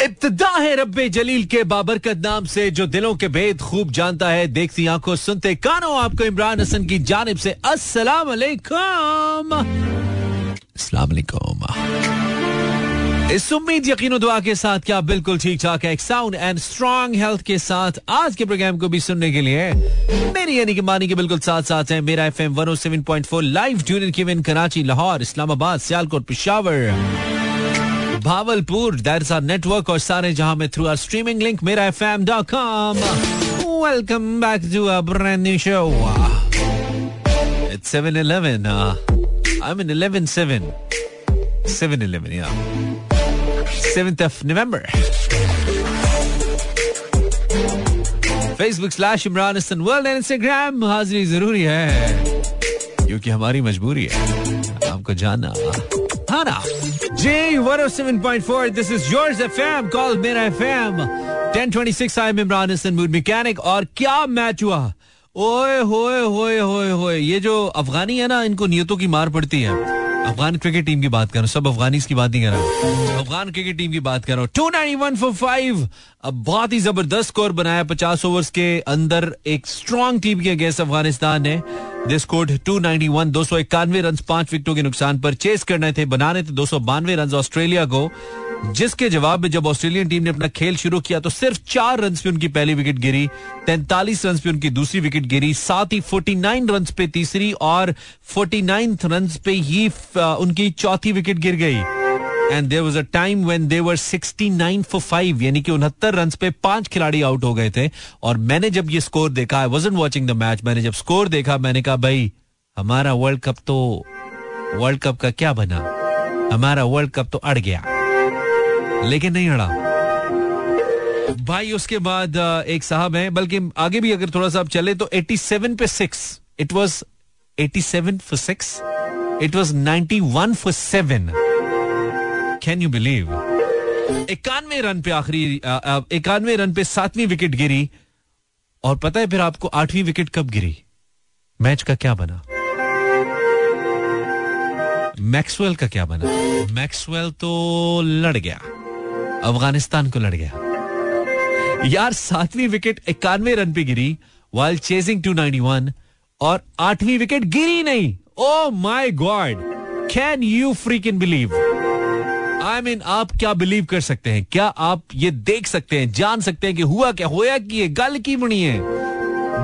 इब्तदा है रब्बे जलील के बाबरकत नाम से, जो दिलों के भेद खूब जानता है। देखती आँखों सुनते कानों, आपको इमरान हसन की जानब से अस्सलाम वालेकुम अस्सलाम वालेकुम इस उम्मीद, यकीन दुआ के साथ क्या बिल्कुल ठीक ठाक है। एक साउंड एंड स्ट्रॉन्ग हेल्थ के साथ आज के प्रोग्राम को भी सुनने के लिए मेरी यानी कि मानी के बिल्कुल साथ साथ है। Mera F M one live tune in Karachi, Lahore, Islamabad, Sialkot, Peshawar. Bahawalpur that is our network और सारे जहाँ में through our streaming link Mera F M dot com welcome back to a brand new show It's 7-Eleven. Uh, I'm in 11-7. 7-Eleven, yeah. 7th of November. Facebook slash Imran Hasan world and Instagram हाजिरी ज़रूरी है क्योंकि हमारी मजबूरी है आपको जानना हाँ ना J 107.4 this is yours FM call Mera FM 1026 I am Imran Hasan mood mechanic और क्या मैच हुआ? ओए होए होए होए होए। ये जो अफगानी है ना, इनको नियतों की मार पड़ती है। अफगान क्रिकेट टीम की बात कर रहा हूँ सब अफगानिस की बात नहीं कर रहा। हूँ अफगान क्रिकेट टीम की बात कर। रहा हूँ two nine one four five अब बहुत ही ज़बरदस्त स्कोर बनाया पचास ओवर्स के अंदर एक स्ट्रॉन्ग टीम के अगेंस्ट अफ़गानिस्तान ने। दे स्कोर्ड 291 दो सौ इक्यानवे रन पाँच विकेटों के नुकसान पर चेस करने थे, बनाने थे दो सौ बानवे रन ऑस्ट्रेलिया को, जिसके जवाब में जब ऑस्ट्रेलियन टीम ने अपना खेल शुरू किया तो सिर्फ़ चार रन पे उनकी पहली विकेट गिरी, तैंतालीस रन पे उनकी दूसरी विकेट गिरी, साथ ही फोर्टी नाइन रन पे तीसरी और फोर्टी नाइन रन पे ही उनकी चौथी विकेट गिर गई। And there was a time when they were sixty nine for five यानी कि उनहत्तर रन पे पाँच खिलाड़ी आउट हो गए थे। और मैंने जब ये स्कोर देखा I was watching the match मैंने जब स्कोर देखा, मैंने कहा, भाई, हमारा वर्ल्ड कप तो वर्ल्ड कप का क्या बना? हमारा वर्ल्ड कप तो अड़ गया। लेकिन नहीं अड़ा। भाई, उसके बाद एक साहब हैं, बल्कि आगे भी अगर थोड़ा सा आप चले तो 87 पे six it was 87 for six it was 91 for seven can you believe इक्यानवे रन पे आखिरी इक्यानवे रन पे सातवीं विकेट गिरी और पता है फिर आपको आठवीं विकेट कब गिरी? मैच का क्या बना? मैक्सवेल का क्या बना? मैक्सवेल तो लड़ गया। अफ़गानिस्तान को लड़ गया। यार, सातवीं विकेट इक्यानवे रन पे गिरी वाइल चेजिंग 291 और आठवीं विकेट गिरी नहीं। ओ my god can you free can believe I mean आप क्या बिलीव कर सकते हैं? क्या आप ये देख सकते हैं, जान सकते हैं कि हुआ क्या? होया कि ये गल की बनी है?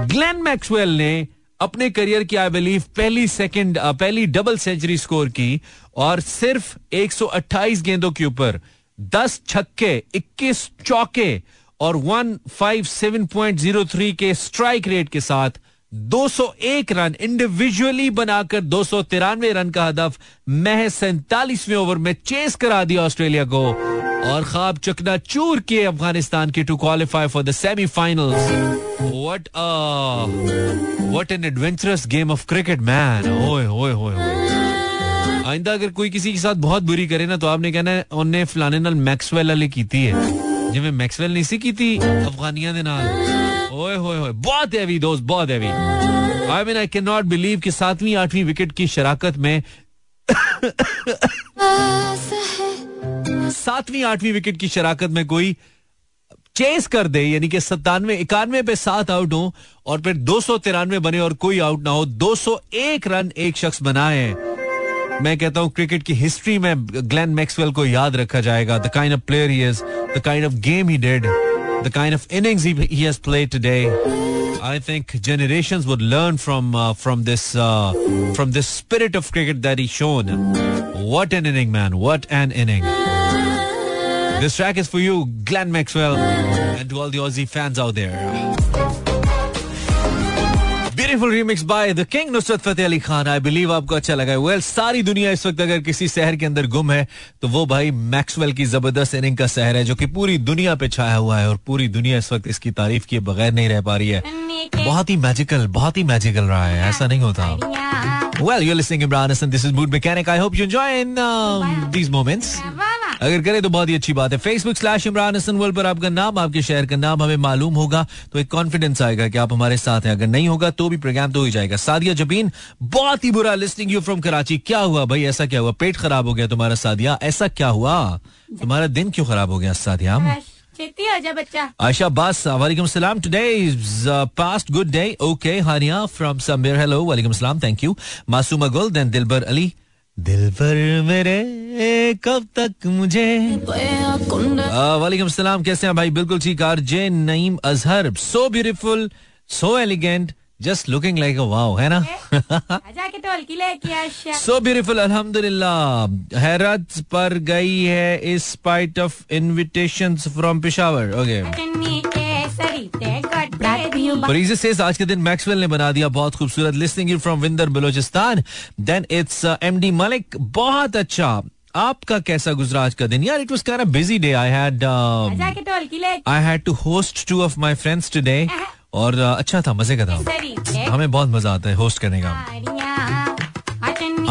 ग्लेन मैक्सवेल ने अपने करियर की आई बिलीव पहली सेकंड पहली डबल सेंचुरी स्कोर की और सिर्फ़ 128 गेंदों के ऊपर 10 छक्के 21 चौके और 157.03 के स्ट्राइक रेट के साथ 201 रन इंडिविजुअली बनाकर दो रन का हदफ महज सैतालीसवें ओवर में चेस करा दिया ऑस्ट्रेलिया को। और खाब चकना चूर के अफ़गानिस्तान की to qualify for the semifinals what what an adventurous game of cricket man आइंदा, अगर कोई किसी के साथ बहुत बुरी करे ना तो आपने कहना है उन्हें फलाने नाल मैक्सवेल वाले कीती है जिਵੇਂ मैक्सवेल नहीं सी कीती अफगानिया ओए होए होए। बहुत हैवी दोस्त, बहुत heavy I mean I can not believe कि सातवीं, आठवीं विकेट की शराकत में सातवीं, आठवीं विकेट की शराकत में कोई चेस कर दे, यानी कि सत्तानवे, इक्यानवे पे सात आउट हो और फिर दो सौ तिरानवे बने और कोई आउट ना हो। दो सौ एक रन एक शख्स बनाए। मैं कहता हूँ क्रिकेट की हिस्ट्री में ग्लेन मैक्सवेल को याद रखा जाएगा। The kind of player he is the kind of game he did the kind of innings he, he has played today. I think generations would learn from uh, from this uh, from this spirit of cricket that he's shown. What an inning, man! What an inning! This track is for you, Glenn Maxwell, and to all the Aussie fans out there. Beautiful remix by the king Nusrat Fateh Ali Khan I believe आपको अच्छा लगा well सारी दुनिया इस वक्त अगर किसी शहर के अंदर गुम है तो वो भाई मैक्सवेल की ज़बरदस्त इनिंग का शहर है जो कि पूरी दुनिया पे छाया हुआ है और पूरी दुनिया इस वक्त इसकी तारीफ़ किए बगैर नहीं रह पा रही है। बहुत ही मैजिकल बहुत ही मैजिकल रहा है। ऐसा नहीं होता। Well you listening Imran Hasan this is mood mechanic I hope you enjoy in these moments अगर करें तो बहुत ही अच्छी बात है। Facebook slash Imran Hasan world पर आपका नाम आपके शहर का नाम हमें मालूम होगा तो एक कॉन्फिडेंस आएगा कि आप हमारे साथ हैं। अगर नहीं होगा तो भी प्रोग्राम तो ही जाएगा। सादिया जबीन बहुत ही बुरा लिस्टिंग यू फ्रॉम कराची क्या हुआ भाई? ऐसा क्या हुआ? पेट खराब हो गया तुम्हारा सादिया। ऐसा क्या हुआ? तुम्हारा दिन क्यों खराब हो गया सादिया? छेती बच्चा। आयशा बास वालेकुम सलाम। Today is past good day okay Hania from Sameer hello वालेकुम सलाम थैंक यू मासूमा गुल देन दिलबर अली। दिलबर मेरे कब तक मुझे? वालेकुम सलाम कैसे हैं भाई? बिल्कुल ठीक R J Naeem Azhar. So beautiful so elegant just looking like wow है ना? जाके तो हल्की लेके सो ब्यूटीफुल अल्हम्दुलिल्लाह हैरत पर गई है इस spite of invitations from Peshawar okay सरीते says आज के दिन मैक्सवेल ने बना दिया बहुत खूबसूरत listening you from Winder Balochistan then it's MD Malik बहुत अच्छा। आपका कैसा गुजरा आज का दिन? यार it was kind of busy day I had I had to host two of my friends today और अच्छा था मज़े का था। हमें बहुत मज़ा आता है होस्ट करने का।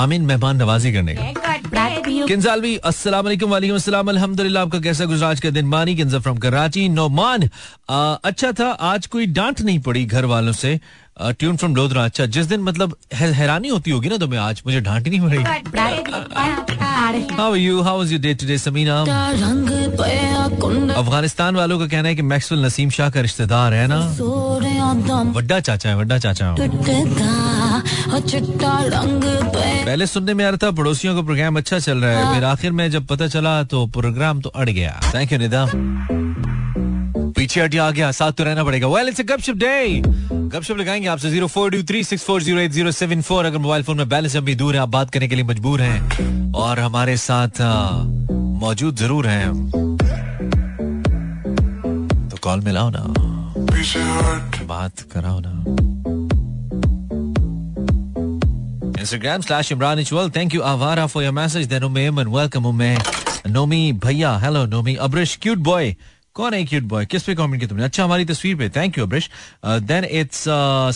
आमीन मेहमान नवाजी करने का। किंजालवी अस्सलाम वालेकुम वालेकुम अस्सलाम अल्हम्दुलिल्लाह आपका कैसा गुजरा आज का दिन? मानी किंजा फ्रॉम कराची नोमान। अच्छा था आज कोई डांट नहीं पड़ी घर वालों से। Tune from Lodhra. अच्छा जिस दिन मतलब है, हैरानी होती होगी ना तुम्हें आज मुझे डांट ही नहीं पड़ी। गड्ढे how you how was your day today Samina? Afghanistan वालों का कहना है कि मैक्सवेल नसीम शाह का रिश्तेदार है ना? वड्डा चाचा है वड्डा चाचा पहले सुनने में आ रहा था पड़ोसियों का प्रोग्राम अच्छा चल रहा है। फिर आखिर में जब पता चला तो प्रोग्राम तो अड़ गया। थैंक यू निदा पीछे हटिया आ गया साथ तो रहना पड़ेगा वेल इट्स अ गपशप डे गपशप लगाएँगे आपसे zero four two three six four zero eight zero seven four अगर मोबाइल फ़ोन में बैलेंस अभी दूर है आप बात करने के लिए मजबूर हैं और हमारे साथ मौजूद ज़रूर हैं तो कॉल मिलाओ ना बात कराओ ना Instagram slash Imran Ichwal. Thank you, Avara, for your message. Then Ume and welcome Ume. Nomi Bhaiya. Hello, Nomi. Abrish, cute boy. कौन है क्यूट बॉय किस पे कमेंट किया तुमने? अच्छा हमारी तस्वीर पे। Thank you Abrish. Then it's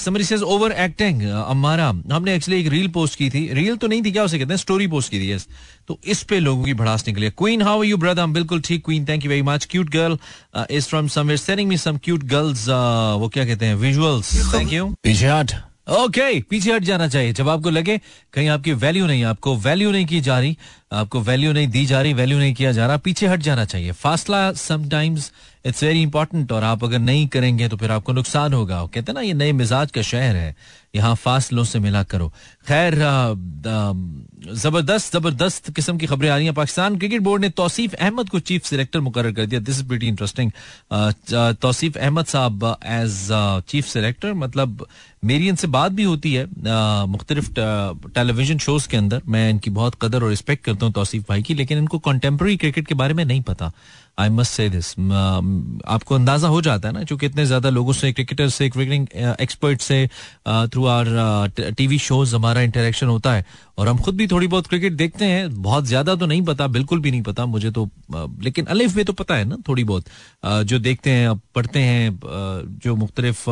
somebody says over acting Amara हमने एक्चुअली एक रील पोस्ट की थी। रील तो नहीं थी क्या उसे कहते हैं? स्टोरी पोस्ट की थी यस तो इस पे लोगों की भड़ास निकली क्वीन हाउ यू ब्रदर हम बिल्कुल ठीक queen thank you very much cute girl is from somewhere sending me some cute girls वो क्या कहते हैं? विजुअल्स थैंक यू पीछे हट ओके पीछे हट जाना चाहिए। जब आपको लगे कहीं आपकी वैल्यू नहीं, आपको वैल्यू नहीं की जा रही, आपको वैल्यू नहीं दी जा रही वैल्यू नहीं किया जा रहा, पीछे हट जाना चाहिए। फासला समटाइम्स इट्स वेरी इंपॉर्टेंट और आप अगर नहीं करेंगे तो फिर आपको नुकसान होगा। कहते ना, ये नए मिजाज का शहर है। यहाँ फासलों से मिला करो। खैर ज़बरदस्त ज़बरदस्त किस्म की खबरें आ रही हैं। पाकिस्तान क्रिकेट बोर्ड ने तौसीफ अहमद को चीफ सिलेक्टर मुकर कर दिया। This is very interesting Tauseef Ahmed साहब एज चीफ सिलेक्टर मतलब मेरी इनसे बात भी होती है मुख्तलिफ़ टेलीविज़न शोज़ के अंदर। मैं इनकी बहुत कदर और रिस्पेक्ट करता हूँ तौसीफ भाई की, लेकिन इनको कंटेम्प्रेरी क्रिकेट के बारे में नहीं पता। आई मस्ट से दिस आपको अंदाज़ा हो जाता है ना, क्योंकि इतने ज़्यादा लोगों से क्रिकेटर से, क्रिकेटिंग एक्सपर्ट से थ्रू आर टीवी शोज़ हमारा इंटरेक्शन होता है। और हम खुद भी थोड़ी बहुत क्रिकेट देखते हैं। बहुत ज़्यादा तो नहीं पता, बिल्कुल भी नहीं पता, मुझे तो लेकिन अलिफ में तो पता है ना थोड़ी बहुत। जो देखते हैं पढ़ते हैं जो मुख्तलिफ़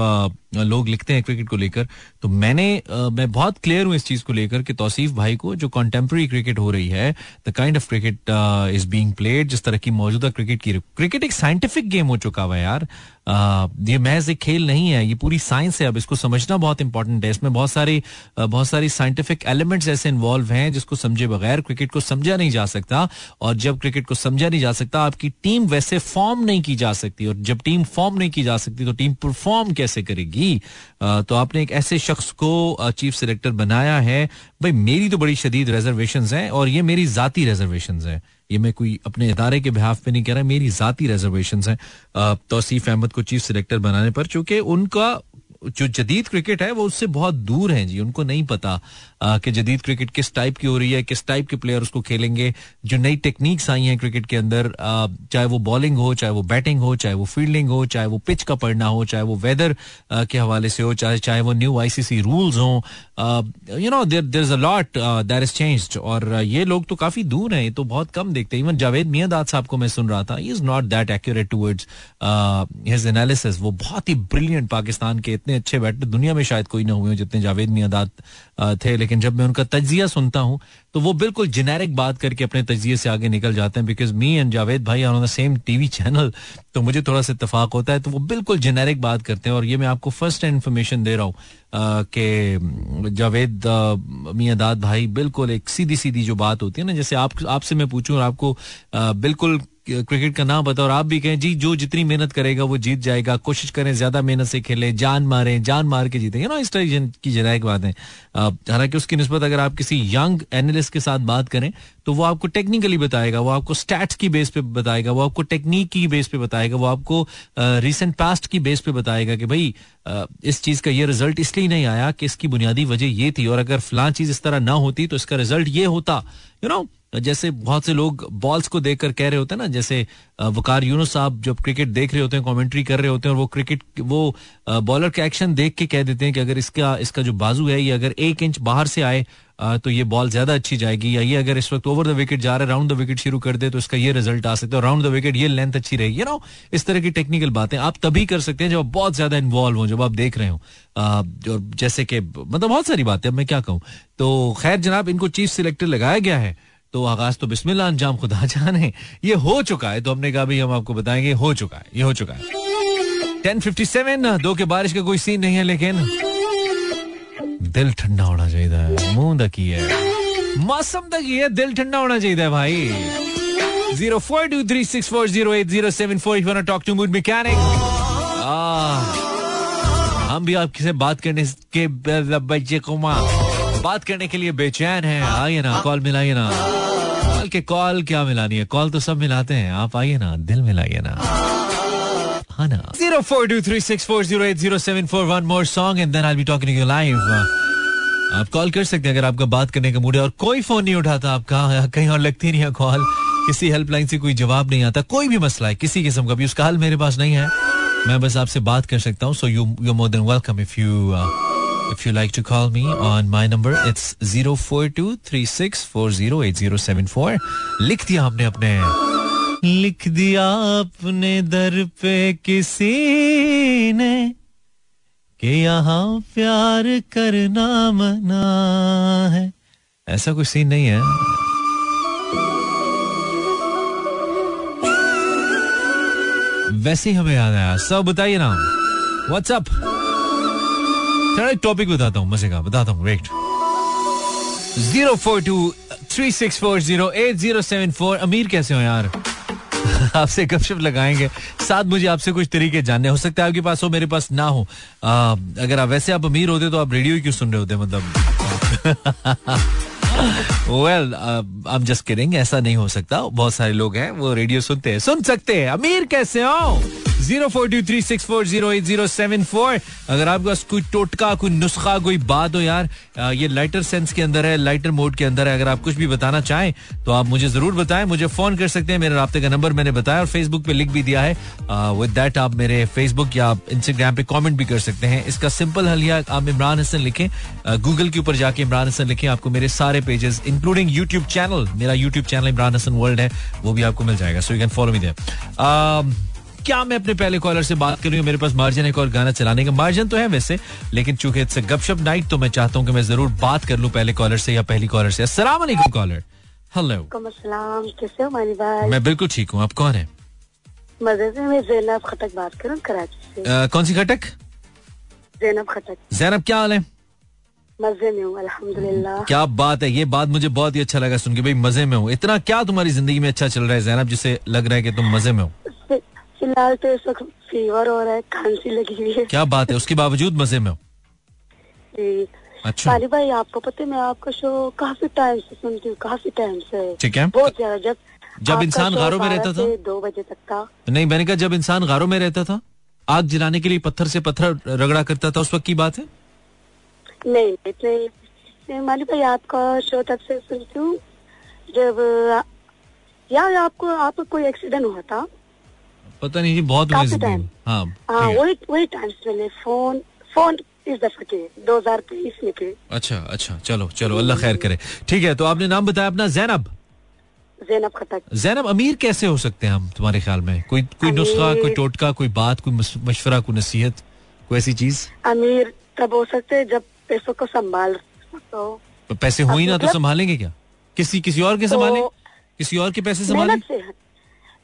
लोग लिखते हैं क्रिकेट को लेकर तो मैंने मैं बहुत क्लियर हूँ इस चीज़ को लेकर कि तौसीफ भाई को जो कंटेम्प्रेरी क्रिकेट हो रही है the kind of cricket is being played जिस तरह की मौजूदा क्रिकेट की क्रिकेट एक साइंटिफिक गेम हो चुका हुआ यार। ये महज एक खेल नहीं है, ये पूरी साइंस है, अब इसको समझना बहुत इंपॉर्टेंट है। इसमें बहुत सारी बहुत सारी साइंटिफिक एलिमेंट्स ऐसे इन्वॉल्व हैं जिसको समझे बगैर क्रिकेट को समझा नहीं जा सकता। और जब क्रिकेट को समझा नहीं जा सकता, आपकी टीम वैसे फॉर्म नहीं की जा सकती। और जब टीम फॉर्म नहीं की जा सकती तो टीम परफॉर्म कैसे करेगी? तो आपने एक ऐसे शख्स को चीफ सिलेक्टर बनाया है। भाई, मेरी तो बड़ी शदीद रिजर्वेशन है और ये मेरी जाती रिजर्वेशन है। ये मैं कोई अपने इदारे के बिहाफ पे नहीं कह रहा, मेरी जाती रिजर्वेशन है। तोसीफ अहमद को चीफ सिलेक्टर बनाने पर, चूँकि उनका जो जदीद क्रिकेट है, वो उससे बहुत दूर है जी, उनको नहीं पता कि जदीद क्रिकेट किस टाइप की हो रही है, किस टाइप के प्लेयर उसको खेलेंगे। जो नई टेक्निक्स आई हैं क्रिकेट के अंदर चाहे वो बॉलिंग हो, चाहे वो बैटिंग हो, चाहे वो फील्डिंग हो, चाहे वो पिच का पढ़ना हो, चाहे वो वेदर के हवाले से हो, चाहे चाहे वो न्यू आईसीसी रूल्स हो you know there there is a lot there is changed और ये लोग तो काफ़ी दूर हैं तो बहुत कम देखते हैं। इवन जावेद मियादाद साहब को मैं सुन रहा था is not that accurate towards his analysis वो बहुत ही ब्रिलियंट पाकिस्तान के इतने अच्छे बैटर दुनिया में शायद कोई ना हुए जितने जावेद मियादाद थे। लेकिन जब मैं उनका तजिया सुनता हूँ तो वो बिल्कुल जेनेरिक बात करके अपने तजिए से आगे निकल जाते हैं बिकॉज़ मी एंड जावेद भाई on the same TV channel तो मुझे थोड़ा सा इतफाक होता है तो वो बिल्कुल जेनेरिक बात करते हैं, और ये मैं आपको फ़र्स्ट इन्फॉर्मेशन दे रहा हूँ कि जावेद मियाँ भाई बिल्कुल एक सीधी सीधी जो बात होती है ना, जैसे आप, आपसे मैं पूछूँ और आपको बिल्कुल क्रिकेट का नाम बताओ और आप भी कहें, जी, जो जितनी मेहनत करेगा, वो जीत जाएगा। कोशिश करें ज़्यादा मेहनत से खेले, जान मारे, जान मार के जीते। ना इस तरह की जनैक बात है। हालाँकि उसकी नस्बत अगर आप किसी यंग एनालिस्ट के साथ बात करें तो वो आपको टेक्निकली बताएगा, वो आपको स्टैट्स की बेस पे बताएगा, वो आपको टेक्निक की बेस पे बताएगा, वो आपको रिसेंट पास्ट की बेस पे बताएगा कि भाई इस चीज़ का ये रिज़ल्ट इसलिए नहीं आया कि इसकी बुनियादी वजह ये थी। और अगर फलां चीज़ इस तरह ना होती तो इसका रिज़ल्ट ये होता। यू नो जैसे बहुत से लोग बॉल्स को देखकर कह रहे होते हैं ना, जैसे वकार यूनुस साहब जब क्रिकेट देख रहे होते हैं कमेंट्री कर रहे होते हैं, और वो क्रिकेट वो बॉलर का एक्शन देख के कह देते हैं कि अगर इसका इसका जो बाजू है, ये अगर एक इंच बाहर से आए तो ये बॉल ज़्यादा अच्छी जाएगी, या ये अगर इस वक्त ओवर द विकेट जा रहा है राउंड द विकेट शुरू कर दे तो इसका ये रिज़ल्ट आ सकता है राउंड द विकेट ये लेंथ अच्छी रहेगी। ना इस तरह की टेक्निकल बातें आप तभी कर सकते हैं जब आप बहुत ज़्यादा इन्वॉल्व हो, जब आप देख रहे हो। और जैसे कि मतलब बहुत सारी बातें, अब मैं क्या कहूँ? तो खैर जनाब, इनको चीफ सिलेक्टर लगाया गया है तो आगाज़ तो बिस्मिल्लाह अंजाम खुदा जाने। ये हो चुका है तो हमने कहा भाई हम आपको बताएँगे, हो चुका है, ये हो चुका है। टेन फिफ्टी सेवन दो के बारिश का कोई सीन नहीं है, लेकिन दिल ठंडा होना चाहिए, मुँह दकी है। मौसम दकी है, दिल ठंडा होना चाहिए भाई। Zero four two three six four zero eight zero seven four talk to mood mechanic हम भी आपसे बात करने के बच्चे को बात करने के लिए बेचैन है। आइए ना, कॉल मिलाइए ना। कॉल के कॉल क्या मिलानी है? कॉल तो सब मिलाते हैं। आप आइए ना, दिल मिलाइए ना। ना zero four two three six four zero eight zero seven four one more song and then I be talking you live आप कॉल कर सकते हैं अगर आपका बात करने का मूड है और कोई फ़ोन नहीं उठाता आपका, कहीं और लगती नहीं है कॉल। किसी हेल्पलाइन से कोई जवाब नहीं आता, कोई भी मसला है, किसी किस्म का भी, उसका हल मेरे पास नहीं है। मैं बस आपसे बात कर सकता हूँ so you you more than welcome if you If you like to call me on my number, it's 04236408074. लिख दिया हमने अपने लिख दिया अपने दर पे किसी ने कि यहाँ प्यार करना मना है ऐसा कुछ सीन नहीं है वैसे ही हमें याद आया सब बताइए ना व्हाट्सअप चलो एक टॉपिक बताता हूँ मज़े का बताता हूँ wait zero four two three six four zero eight zero seven four Amir कैसे हो यार? आपसे गपशप लगाएँगे। साथ मुझे आपसे कुछ तरीके जानने। हो सकता है आपके पास हो मेरे पास ना हो। आ, अगर आप वैसे आप अमीर होते तो आप रेडियो क्यों सुन रहे होते मतलब? वेल एम जस्ट किडिंग ऐसा नहीं हो सकता। बहुत सारे लोग हैं वो रेडियो सुनते हैं। सुन सकते हैं। अमीर कैसे हो? Zero four two three six four zero eight zero seven four अगर आपके पास कोई टोटका, कोई नुस्खा, कोई बात हो यार ये लाइटर सेंस के अंदर है लाइटर मोड के अंदर है, अगर आप कुछ भी बताना चाहें तो आप मुझे ज़रूर बताएँ, मुझे फ़ोन कर सकते हैं, मेरे रबे का नंबर मैंने बताया और फेसबुक पे लिख भी दिया है। विद दैट आप मेरे फेसबुक या इंस्टाग्राम पे कमेंट भी कर सकते हैं। इसका सिंपल हल या आप इमरान हसन लिखें। गूगल के ऊपर जाके इमरान हसन लिखें, आपको मेरे सारे पेजेस इंक्लूडिंग यूट्यूब चैनल मेरा YouTube channel Imran Hasan world है, वो भी आपको मिल जाएगा। So you can follow me there क्या मैं अपने पहले कॉलर से बात कर रही हूँ मेरे पास मार्जिन एक और गाना चलाने का? मार्जिन तो है वैसे लेकिन चूँकि इट्स गपशप नाइट तो मैं चाहता हूँ कि मैं ज़रूर बात कर लूँ पहले कॉलर से या पहली कॉलर से। अस्सलाम वालेकुम कॉलर हेलो कैसे हो भाई? मैं बिल्कुल ठीक हूँ आप कौन है? मज़े से मैं जैनब खटक बात करूँ कराची से। कौन सी खटक? जैनब खटक। जैनब क्या हाल है? मज़े में हूँ अल्हम्दुलिल्लाह। क्या बात है ये बात मुझे बहुत ही अच्छा लगा सुन के। भाई मज़े में हूँ। इतना क्या तुम्हारी ज़िंदगी में अच्छा चल रहा है जैनब जिसे लग रहा है कि तुम मज़े में हो? फ़िलहाल तो इस वक्त फीवर हो रहा है खांसी लगी हुई है। क्या बात है उसके बावजूद मज़े में हो? जी। अच्छा। सारी भाई आपको पता है मैं आपका शो काफ़ी टाइम से सुनती हूँ काफ़ी टाइम से। ठीक है। बहुत ज़्यादा जब जब इंसान गारों में रहता था? दो बजे तक था नहीं मैंने कहा जब इंसान गारों में रहता था आग जलाने के लिए पत्थर से पत्थर रगड़ा करता था उस वक्त की बात है? नहीं मानी भाई आपका शो तब से सुनती हूँ। जब यार आपको आपको कोई एक्सीडेंट हुआ था? पता नहीं जी बहुत हाँ। हाँ वही वही टाइम से फ़ोन फ़ोन इस दफ़ा के दो हज़ार तेईस में के अच्छा अच्छा चलो चलो अल्लाह खैर करे। ठीक है तो आपने नाम बताया अपना जैनब जैनब खटक जैनब अमीर कैसे हो सकते हैं हम तुम्हारे ख्याल में? कोई कोई नुस्खा कोई टोटका कोई बात कोई मशवरा कोई नसीहत कोई ऐसी चीज़? अमीर तब हो सकते जब पैसों को संभाल तो पैसे हो ही ना तो संभालेंगे क्या? किसी किसी और के संभाले? किसी और के पैसे संभाले?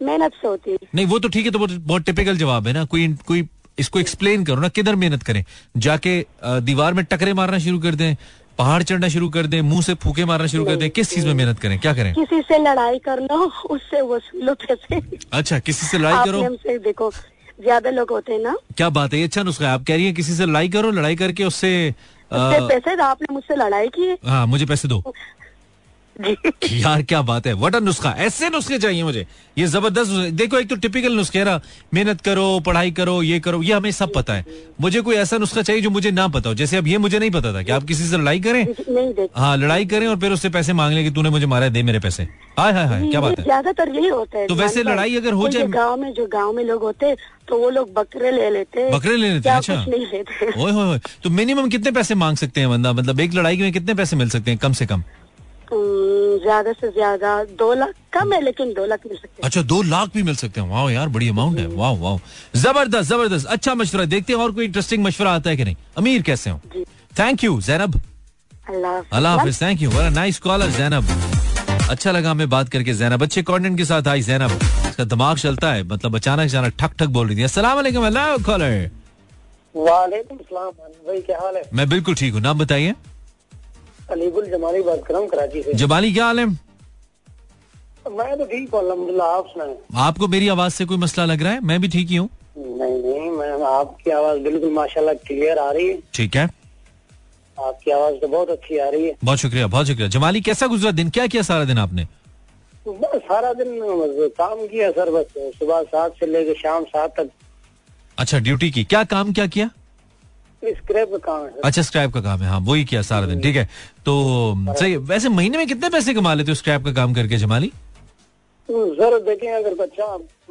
मेहनत से होती है। नहीं वो तो ठीक है तो बहुत टिपिकल जवाब है ना। कोई कोई इसको एक्सप्लेन करो ना किधर मेहनत करें? जाके दीवार में टकरे मारना शुरू कर दें पहाड़ चढ़ना शुरू कर दें मुँह से फूके मारना शुरू कर दें किस चीज़ में मेहनत करें? क्या करें? किसी से लड़ाई कर लो उससे वसूल पैसे अच्छा किसी से लड़ाई करो? हमसे देखो ज़्यादा लोग होते हैं ना। क्या बात है ये अच्छा नुस्खा है। आप कह रही हैं किसी से लड़ाई करो लड़ाई करके उससे उससे पैसे आपने मुझसे लड़ाई की है। हाँ मुझे पैसे दो। यार क्या बात है? वट नुस्खा। ऐसे नुस्खे चाहिए मुझे। ये ज़बरदस्त देखो एक तो टिपिकल नुस्खे है ना। मेहनत करो पढ़ाई करो ये करो ये हमें सब पता है। मुझे कोई ऐसा नुस्खा चाहिए जो मुझे ना पता हो। जैसे अब ये मुझे नहीं पता था कि आप किसी से लड़ाई करें? हाँ लड़ाई करें और फिर उससे पैसे मांग लें कि तूने मुझे मारा है, दे मेरे पैसे। हाय हाय हाय क्या बात है? ज़्यादातर यही होता है। तो वैसे लड़ाई अगर हो जाए- गाँव में जो गाँव में लोग होते हैं, तो वो लोग बकरे ले लेते हैं। बकरे ले लेते हैं अच्छा। नहीं लेते। तो मिनिमम कितने पैसे मांग सकते हैं बंदा? मतलब एक लड़ाई में कितने पैसे मिल सकते हैं कम से कम? ज़्यादा से ज़्यादा दो लाख कम है लेकिन दो लाख मिल सकते हैं। अच्छा दो लाख भी मिल सकते हैं। वाह यार बड़ी अमाउंट है। वाह वाह। ज़बरदस्त ज़बरदस्त। अच्छा मशवरा देखते हैं और कोई इंटरेस्टिंग मशवरा आता है कि नहीं। अमीर कैसे हो? Thank you Zainab Allah Hafiz. Thank you nice caller Zainab अच्छा लगा हमें बात करके जैनब अच्छे कॉन्टेंट के साथ आई जैनब इसका दिमाग चलता है मतलब अचानक अचानक ठक ठक बोल रही थी। अस्सलाम वालेकुम हेलो कॉलर वालेकुम सलाम भाई क्या हाल है? मैं बिल्कुल ठीक हूँ। नाम बताइए। अलीगुल जमाली बात कर रहा हूँ कराची से। जबाली क्या हाल है? मैं तो ठीक हूँ अलहमदुल्ला आप सुनाए। आपको मेरी आवाज़ से कोई मसला लग रहा है? मैं भी ठीक ही हूँ। नहीं नहीं मैं आपकी आवाज़ बिल्कुल माशाल्लाह क्लियर आ रही है। ठीक है। आपकी आवाज़ तो बहुत अच्छी आ रही है। बहुत शुक्रिया बहुत शुक्रिया। जमाली कैसा गुजरा दिन? क्या किया सारा दिन आपने? बस सारा दिन काम किया सर बस सुबह सात से लेकर शाम सात तक। अच्छा ड्यूटी की। क्या काम क्या किया? स्क्रैप का काम है। अच्छा स्क्रैप का काम है हाँ वही किया सारा दिन ठीक है। तो सही वैसे महीने में कितने पैसे कमा लेते हो स्क्रैप का काम करके जमाली? हम्म, सर देखें अगर बच्चा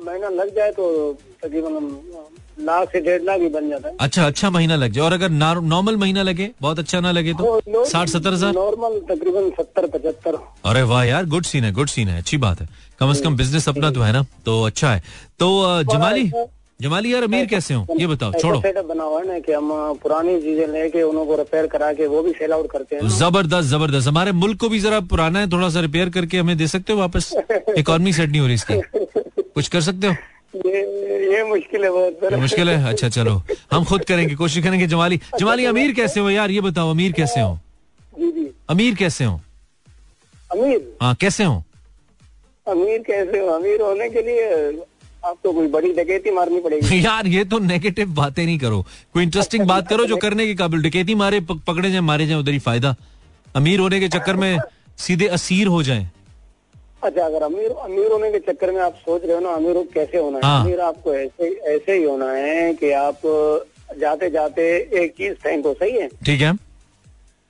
महीना लग जाए तो तकरीबन लाख से डेढ़ लाख ही बन जाता है। अच्छा अच्छा महीना लग जाए और अगर नॉर्मल महीना लगे बहुत अच्छा ना लगे तो? साठ सत्तर हज़ार? नॉर्मल तकरीबन सत्तर पचहत्तर। अरे वाह यार गुड सीन है गुड सीन है अच्छी बात है। कम से कम बिज़नेस अपना तो है ना तो अच्छा है। तो जमाली? जमाली यार अमीर कैसे हो? ये बताओ छोड़ो। सेटअप बना हुआ है ना कि हम पुरानी चीज़ें लेके उनको रिपेयर करा के वो भी सेल आउट करते हैं ज़बरदस्त ज़बरदस्त। हमारे मुल्क को भी जरा पुराना है थोड़ा सा रिपेयर करके हमें दे सकते हो वापस? इकोनॉमी सेट नहीं हो रही इसकी। कुछ कर सकते हो? ये ये मुश्किल है बहुत मुश्किल है? अच्छा चलो। हम खुद करेंगे कोशिश करेंगे जमाली। जमाली अमीर कैसे हो यार? ये बताओ अमीर कैसे हो? अमीर कैसे हो? अमीर? हाँ कैसे हो? अमीर कैसे हो? अमीर होने के लिए आपको कोई बड़ी डकैती मारनी पड़ेगी। यार ये तो नेगेटिव बातें नहीं करो। कोई इंटरेस्टिंग बात करो जो करने के काबिल। डकैती मारे पकड़े जाए मारे जाए उधर ही फ़ायदा। अमीर होने के चक्कर में सीधे असीर हो जाए। अच्छा अगर अमीर अमीर होने के चक्कर में आप सोच रहे हो ना अमीर कैसे होना है? हाँ। अमीर आपको ऐसे ऐसे ही होना है कि आप जाते जाते एक चीज़ फेंको सही है? ठीक है।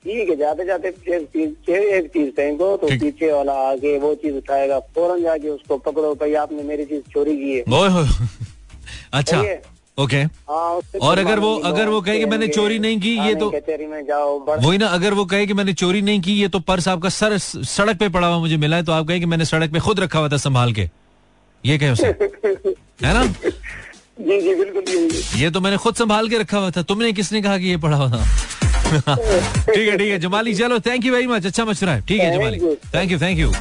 ठीक है जाते जाते एक चीज़ एक चीज़ फेंको तो पीछे वाला आगे वो चीज़ उठाएगा फ़ौरन जाके उसको पकड़ो भाई आपने मेरी चीज़ चोरी की है। अच्छा ओके। हाँ उससे और अगर वो अगर वो कहे कि मैंने चोरी नहीं की ये तो वही ना अगर वो कहे कि मैंने चोरी नहीं की ये तो पर्स आपका सर सड़क पे पड़ा हुआ मुझे मिला है तो आप कहे कि मैंने सड़क पे खुद रखा हुआ था संभाल के। ये कहे उसे। है ना? जी जी बिल्कुल ये तो मैंने खुद संभाल के रखा हुआ था तुमने किसने कहा कि ये पड़ा हुआ था? ठीक है ठीक है। जमाली चलो थैंक यू वेरी मच अच्छा मशवरा है। ठीक है Jamali. Thank you thank you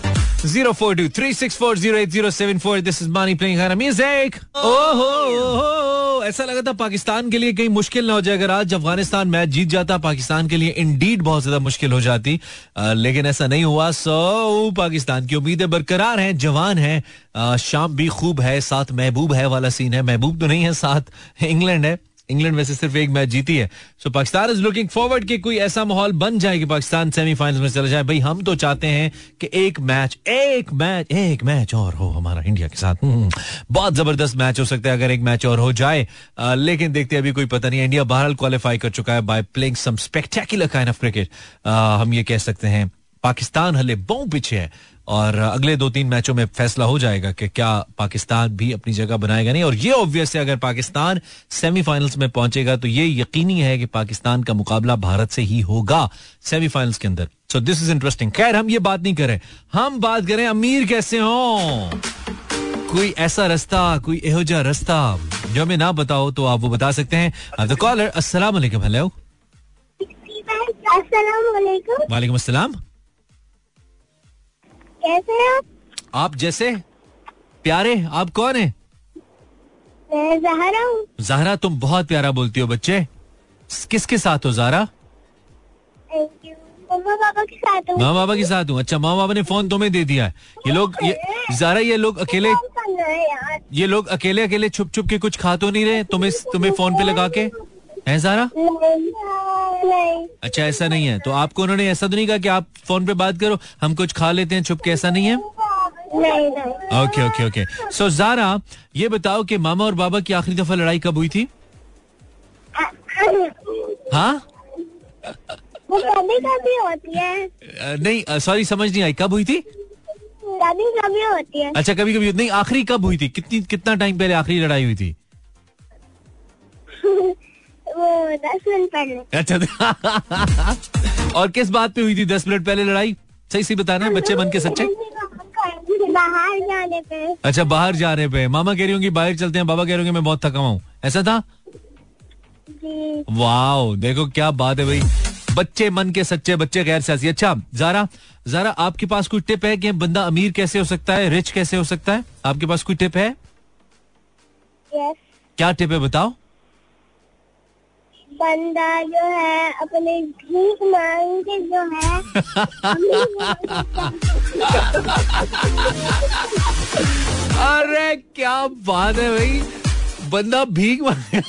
zero four two three six four zero eight zero seven four this is Mani playing music ओहो ऐसा लगा था पाकिस्तान के लिए कहीं मुश्किल ना हो जाए। अगर आज अफ़गानिस्तान मैच जीत जाता पाकिस्तान के लिए इंडीड बहुत ज़्यादा मुश्किल हो जाती। अ, लेकिन ऐसा नहीं हुआ। सो पाकिस्तान की उम्मीदें बरकरार हैं जवान हैं। शाम भी खूब है साथ महबूब है वाला सीन है। महबूब तो नहीं है साथ इंग्लैंड है। इंग्लैंड वैसे सिर्फ़ एक मैच जीती है। So Pakistan is looking forward कि कोई ऐसा माहौल बन जाए कि पाकिस्तान सेमीफाइनल में चला जाए। भाई हम तो चाहते हैं कि एक मैच एक मैच एक मैच और हो हमारा इंडिया के साथ। हम्म, बहुत ज़बरदस्त मैच हो सकता है अगर एक मैच और हो जाए। अ, लेकिन देखते अभी कोई पता नहीं इंडिया बहरहाल क्वालिफाई कर चुका है by playing some spectacular kind of cricket हम ये कह सकते हैं पाकिस्तान हले बहु पीछे है। और अगले दो तीन मैचों में फैसला हो जाएगा कि क्या पाकिस्तान भी अपनी जगह बनाएगा नहीं। और ये ऑब्वियस है अगर पाकिस्तान सेमीफाइनल्स में पहुंचेगा तो ये यकीनी है कि पाकिस्तान का मुकाबला भारत से ही होगा सेमीफाइनल्स के अंदर। सो दिस इज़ इंटरेस्टिंग खैर हम ये बात नहीं करें। हम बात करें अमीर कैसे हो? कोई ऐसा रास्ता कोई एहो जा रास्ता जो हमें ना बताओ तो आप वो बता सकते हैं। द कॉलर अस्सलाम वालेकुम हेलो वालेकुम। वालेकुम अस्सलाम। कैसे हैं आप? आप जैसे? प्यारे आप कौन है? मैं जहरा हूँ। जहरा तुम बहुत प्यारा बोलती हो बच्चे। किसके साथ हो मम्मा पापा के साथ हूँ। माँ बाबा के साथ हूँ। अच्छा माँ बाबा ने फ़ोन तुम्हें दे दिया है। ये लोग ये जारा ये लोग अकेले ये लोग अकेले अकेले छुप छुप के कुछ खा तो नहीं रहे? तुम्हें तुम्हें फ़ोन पे लगा के? है नहीं अच्छा ऐसा नहीं है। तो आपको उन्होंने ऐसा तो नहीं कहा कि आप फ़ोन पे बात करो हम कुछ खा लेते हैं छुप के ऐसा नहीं है? Okay okay okay. So Zara ये बताओ कि मामा और बाबा की आखिरी दफ़ा लड़ाई कब हुई थी? हाँ कभी कभी होती है। नहीं सॉरी समझ नहीं आई। कब हुई थी? कभी कभी होती है। अच्छा कभी कभी नहीं आखिरी कब हुई थी? कितनी कितना टाइम पहले आखिरी लड़ाई हुई थी? वो दस मिनट पहले। अच्छा और किस बात पे हुई थी दस मिनट पहले लड़ाई? सही सी बताना है बच्चे मन के सच्चे? बाहर जाने पे। अच्छा बाहर जा रहे पे। मामा कह रही होंगी बाहर चलते हैं। बाबा कह रहे होंगे मैं बहुत थका हुआ हूँ। ऐसा था? वाह देखो क्या बात है भाई। बच्चे मन के सच्चे बच्चे गैर सियासी। अच्छा जारा जारा आपके पास कोई टिप है कि बंदा अमीर कैसे हो सकता है रिच कैसे हो सकता है? आपके पास कोई टिप है? यस क्या टिप है बताओ। बंदा जो है, अपने भीख मांग के जो है, अरे, क्या बात है भाई। बंदा भीख मांगे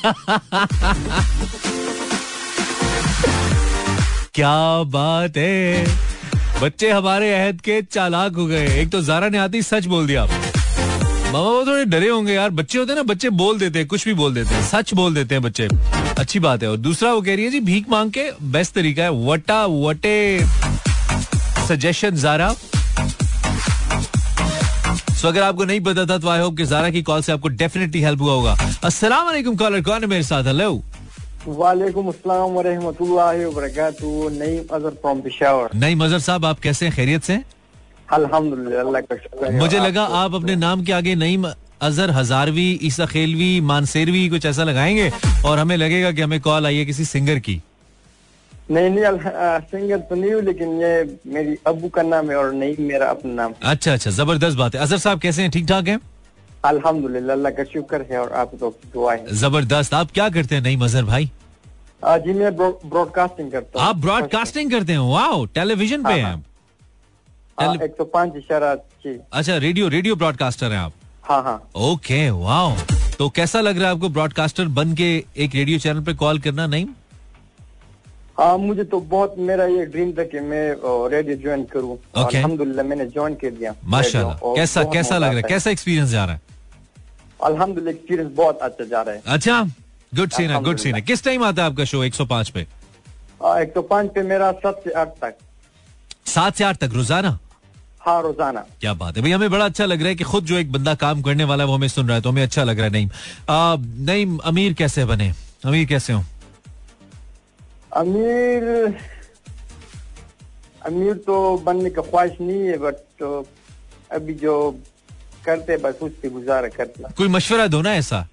क्या बात है। बच्चे हमारे अहद के चालाक हो गए। एक तो जारा ने आती सच बोल दिया। मामा वो थोड़े डरे होंगे यार। बच्चे होते हैं ना बच्चे बोल देते हैं कुछ भी बोल देते हैं सच बोल देते हैं बच्चे। अच्छी बात है। और दूसरा वो कह रही है जी भीख मांग के बेस्ट तरीका है। वटा वटे। सजेशन जारा सो अगर आपको नहीं पता था तो आई होप कि जारा की कॉल से आपको डेफिनेटली हेल्प हुआ होगा। अस्सलाम वालेकुम कॉलर कौन है मेरे साथ? हेलो वालेकुम अस्सलाम वरहमतुल्लाहि वबरकातुहू नईम अजहर फ्रॉम पेशावर नहीं मजर साहब आप कैसे हैं? खैरियत से? अल्हम्दुलिल्लाह है। मुझे लगा आप अपने नाम के आगे नईम अजहर हजारवी ईसा खेलवी मानसेरवी कुछ ऐसा लगाएँगे? और हमें लगेगा कि हमें कॉल आई है किसी सिंगर की। नहीं नहीं सिंगर तो नहीं हूँ लेकिन ये मेरी अबू का नाम है और नहीं मेरा अपना नाम अच्छा अच्छा ज़बरदस्त बात है। अजहर साहब कैसे हैं? ठीक ठाक हैं? अल्हम्दुलिल्लाह अल्लाह का शुक्र है और आप तो दुआ है। ज़बरदस्त। आप क्या करते हैं नईम अजहर भाई? जी मैं ब्रॉडकास्टिंग करता हूँ। आप ब्रॉडकास्टिंग करते हैं? वाओ टेलीविज़न पे हैं हाँ, टेली- एक सौ पाँच इशारा अच्छा रेडियो रेडियो ब्रॉडकास्टर हैं आप? हाँ हाँ। Okay wow. तो कैसा लग रहा है आपको ब्रॉडकास्टर बन के एक रेडियो चैनल पे कॉल करना नहीं? हाँ मुझे तो बहुत मेरा ये ड्रीम था कि मैं रेडियो ज्वाइन करूँ। Okay. अल्हम्दुलिल्लाह मैंने ज्वाइन कर दिया माशाल्लाह। कैसा कैसा लग रहा है? कैसा एक्सपीरियंस जा रहा है? अल्हम्दुलिल्लाह एक्सपीरियंस बहुत अच्छा जा रहा है। अच्छा गुड सीन है गुड सीन है। किस टाइम आता है आपका शो 105 पे? एक सौ पाँच पे मेरा सात से आठ तक। सात से आठ तक रोज़ाना? हाँ रोज़ाना। क्या बात है। भाई हमें बड़ा अच्छा लग रहा है कि खुद जो एक बंदा काम करने वाला है वो हमें सुन रहा है तो हमें अच्छा लग रहा है नहीं नहीं अमीर कैसे बने? अमीर कैसे हो? अमीर अमीर तो बनने का ख्वाहिश नहीं है बट तो अभी जो करते बस उससे गुजारा करते कोई मशवरा दो ना ऐसा।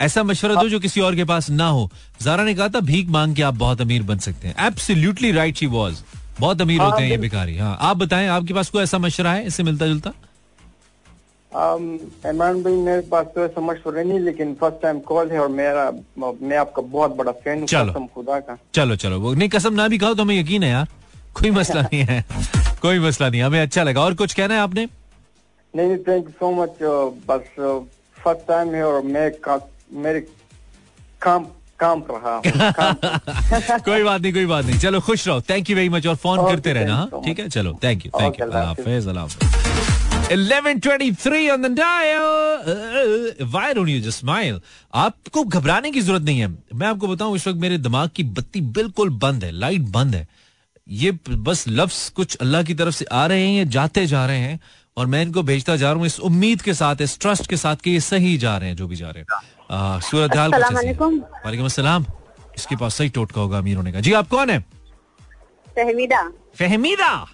ऐसा मशवरा दो जो किसी और के पास ना हो। जारा ने कहा था भीख मांग के आप बहुत अमीर बन सकते हैं। एब्सोल्युटली राइट शी वॉज़ बहुत अमीर हाँ, होते हैं ये बिल्कुल। भिखारी। हाँ आप बताएँ आपके पास कोई ऐसा मशवरा है इससे मिलता जुलता? इमरान भाई मेरे पास तो ऐसा मशवरा नहीं लेकिन फ़र्स्ट टाइम कॉल है और मेरा मैं आपका बहुत बड़ा फ़ैन हूँ चलो। कसम खुदा का। चलो चलो वो नहीं कसम ना भी खाओ तो हमें यकीन है यार कोई मसला नहीं है कोई मसला नहीं हमें अच्छा लगा। और कुछ कहना है आपने? नहीं नहीं थैंक यू सो मच बस फ़र्स्ट टाइम है और मैं का, मेरे काम काम कर रहा हूँ काम कोई बात नहीं कोई बात नहीं। चलो खुश रहो। थैंक यू वेरी मच और फ़ोन करते रहना हाँ। ठीक है? चलो thank you thank you Allah हाफिज अल्लाह हाफिज। 11:23 on the dial why don't you just smile? आपको घबराने की ज़रूरत नहीं है। मैं आपको बताऊँ इस वक्त मेरे दिमाग की बत्ती बिल्कुल बंद है लाइट बंद है। ये बस लफ्ज कुछ अल्लाह की तरफ़ से आ रहे हैं ये जाते जा रहे हैं और मैं इनको भेजता जा रहा हूँ इस उम्मीद के साथ इस ट्रस्ट के साथ कि ये सही जा रहे हैं जो भी जा रहे हैं। सूरत हाल वालेकुम अस्सलाम। इसके पास सही टोटका होगा अमीर होने का। जी आप कौन है? फहमीदा। फहमीदा?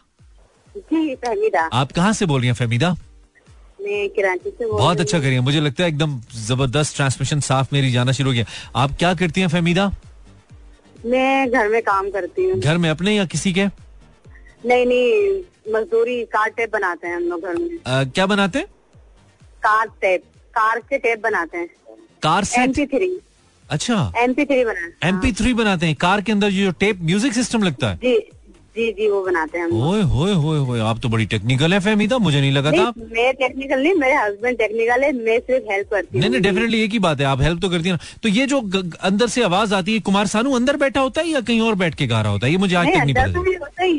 जी फहमीदा। आप कहाँ से बोल रही हैं फहमीदा? मैं कराची से बहुत अच्छा करिए। मुझे लगता है एकदम ज़बरदस्त ट्रांसमिशन साफ़ मेरी जाना शुरू हो गया। आप क्या करती हैं फहमीदा? मैं घर में काम करती हूँ। घर में अपने या किसी के? नहीं नहीं मजदूरी कार टेप बनाते हैं हम लोग घर में। अ, क्या बनाते हैं? कार टेप कार के टेप बनाते हैं। कार सेट एमपी थ्री अच्छा। एमपी थ्री बनाते हैं। एमपी थ्री बनाते हैं। कार के अंदर जो टेप म्यूज़िक सिस्टम लगता है? जी जी जी वो बनाते हैं हम। ओए होए होए होए आप तो बड़ी टेक्निकल है फहमीदा मुझे नहीं लगा था। मैं टेक्निकल नहीं मेरे हस्बैंड टेक्निकल है मैं सिर्फ़ हेल्प करती नहीं हूँ। नहीं डेफिनेटली एक ही बात है आप हेल्प तो करती हैं ना। तो ये जो अंदर से आवाज़ आती है कुमार सानू अंदर बैठा होता है या कहीं और बैठ के गा रहा होता है? ये मुझे आज नहीं तक नहीं पता तो नहीं